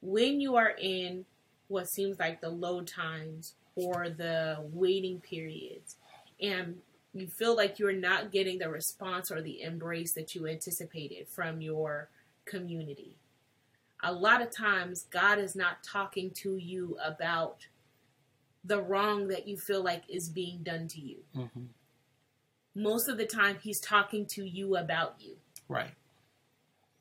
when you are in what seems like the low times or the waiting periods and you feel like you're not getting the response or the embrace that you anticipated from your community. A lot of times, God is not talking to you about the wrong that you feel like is being done to you. Mm-hmm. Most of the time, He's talking to you about you. Right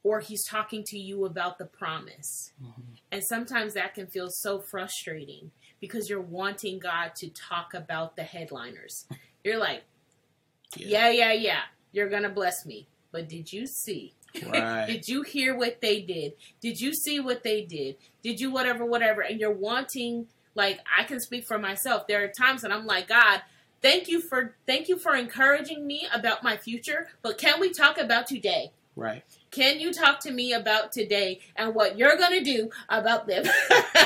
or he's talking to you about the promise. Mm-hmm. And sometimes that can feel so frustrating because you're wanting God to talk about the headliners. You're like, yeah, yeah, yeah, yeah you're going to bless me. But did you see Right. did you hear what they did? Did you see what they did? Did you whatever, whatever? And you're wanting, like, I can speak for myself. There are times that I'm like, God, thank you for thank you for encouraging me about my future, but can we talk about today? Right. Can you talk to me about today and what you're gonna do about them?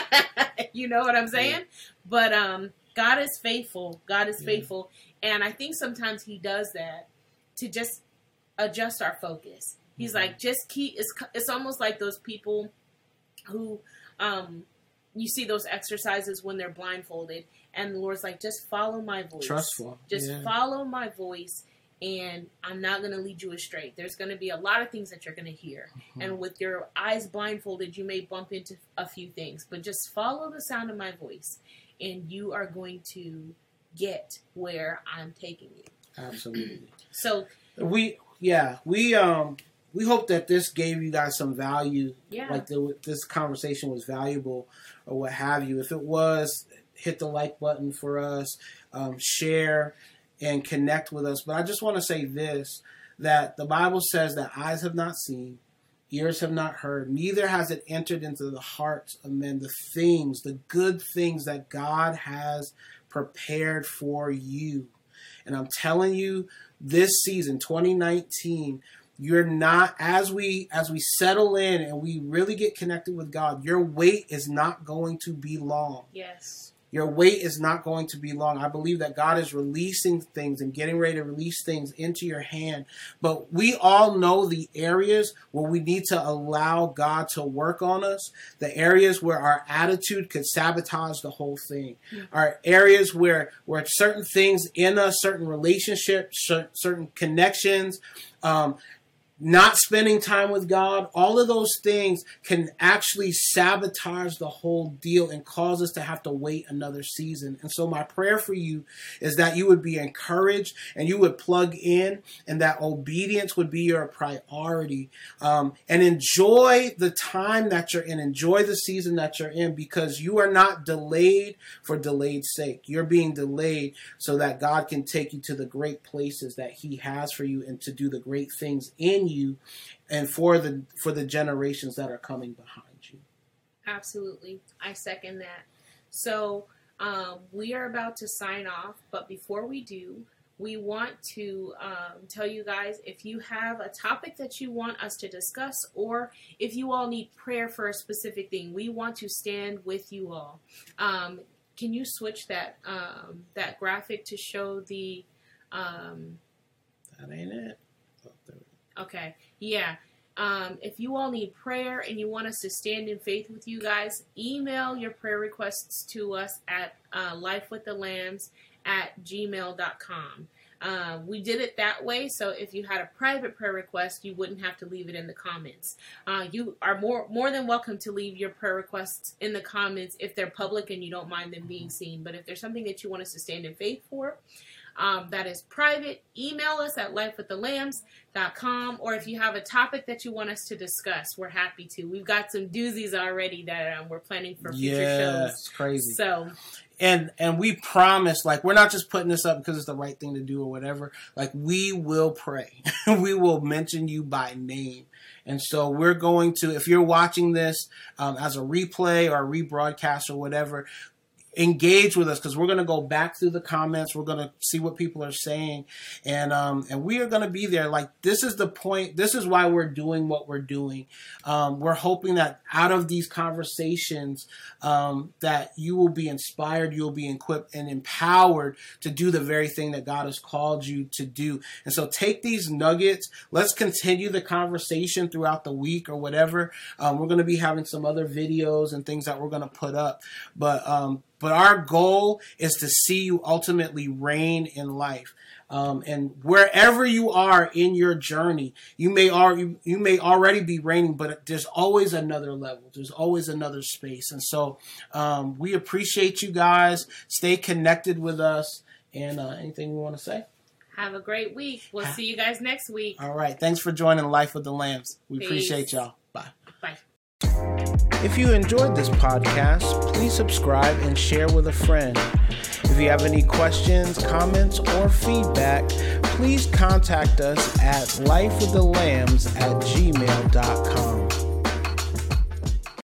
you know what I'm saying? But um, God is faithful. God is faithful, and I think sometimes He does that to just adjust our focus. He's Mhm. like, just keep. It's it's almost like those people who um, you see those exercises when they're blindfolded, and the Lord's like, just follow my voice. Trustful. Just yeah. follow my voice, and I'm not going to lead you astray. There's going to be a lot of things that you're going to hear. Mhm. And with your eyes blindfolded, you may bump into a few things, but just follow the sound of my voice, and you are going to get where I'm taking you. Absolutely. So, We yeah we um we hope that this gave you guys some value. yeah. Like the, this conversation was valuable or what have you. If it was, hit the like button for us, um, share, and connect with us. But I just want to say this: that the Bible says that eyes have not seen, ears have not heard, neither has it entered into the hearts of men the things, the good things that God has prepared for you. And I'm telling you, this season, 2019, you're not as we as we settle in and we really get connected with God, your wait is not going to be long. yes. Your wait is not going to be long. I believe that God is releasing things and getting ready to release things into your hand. But we all know the areas where we need to allow God to work on us, the areas where our attitude could sabotage the whole thing, Mhm. are areas where, where certain things in us, certain relationships, certain connections, um, not spending time with God, all of those things can actually sabotage the whole deal and cause us to have to wait another season. And so, my prayer for you is that you would be encouraged and you would plug in, and that obedience would be your priority. Um, and enjoy the time that you're in, enjoy the season that you're in, because you are not delayed for delayed sake. You're being delayed so that God can take you to the great places that He has for you and to do the great things in you and for the for the generations that are coming behind you. Absolutely. I second that. So, um, we are about to sign off, but before we do, we want to um, tell you guys if you have a topic that you want us to discuss, or if you all need prayer for a specific thing, we want to stand with you all. Um, can you switch that um, that graphic to show the? Um, That ain't it. Oh, there we go. Okay. Yeah. Um, if you all need prayer and you want us to stand in faith with you guys, email your prayer requests to us at uh, lifewiththelambs at gmail.com. Uh, we did it that way, so if you had a private prayer request, you wouldn't have to leave it in the comments. Uh, you are more more than welcome to leave your prayer requests in the comments if they're public and you don't mind them being seen. But if there's something that you want us to stand in faith for, um, that is private, email us at lifewiththelambs.com. Or if you have a topic that you want us to discuss, we're happy to. We've got some doozies already that um, we're planning for future Yeah, shows. it's crazy. So, and and we promise like we're not just putting this up because it's the right thing to do or whatever like we will pray we will mention you by name and so we're going to if you're watching this um, as a replay or a rebroadcast or whatever engage with us because we're going to go back through the comments we're going to see what people are saying and um and we are going to be there like this is the point this is why we're doing what we're doing um we're hoping that out of these conversations um, that you will be inspired, you'll be equipped and empowered to do the very thing that God has called you to do. And so take these nuggets. Let's continue the conversation throughout the week or whatever. Um, we're going to be having some other videos and things that we're going to put up. But, um, but our goal is to see you ultimately reign in life. Um, and wherever you are in your journey, you may already you may already be reigning, but there's always another level. There's always another space, and so um, we appreciate you guys. Stay connected with us. And uh, anything you want to say? have a great week. We'll see you guys next week. All right. Thanks for joining Life with the Lambs. We Peace. appreciate y'all. If you enjoyed this podcast, please subscribe and share with a friend. If you have any questions, comments, or feedback, please contact us at lifewiththelambs at gmail.com.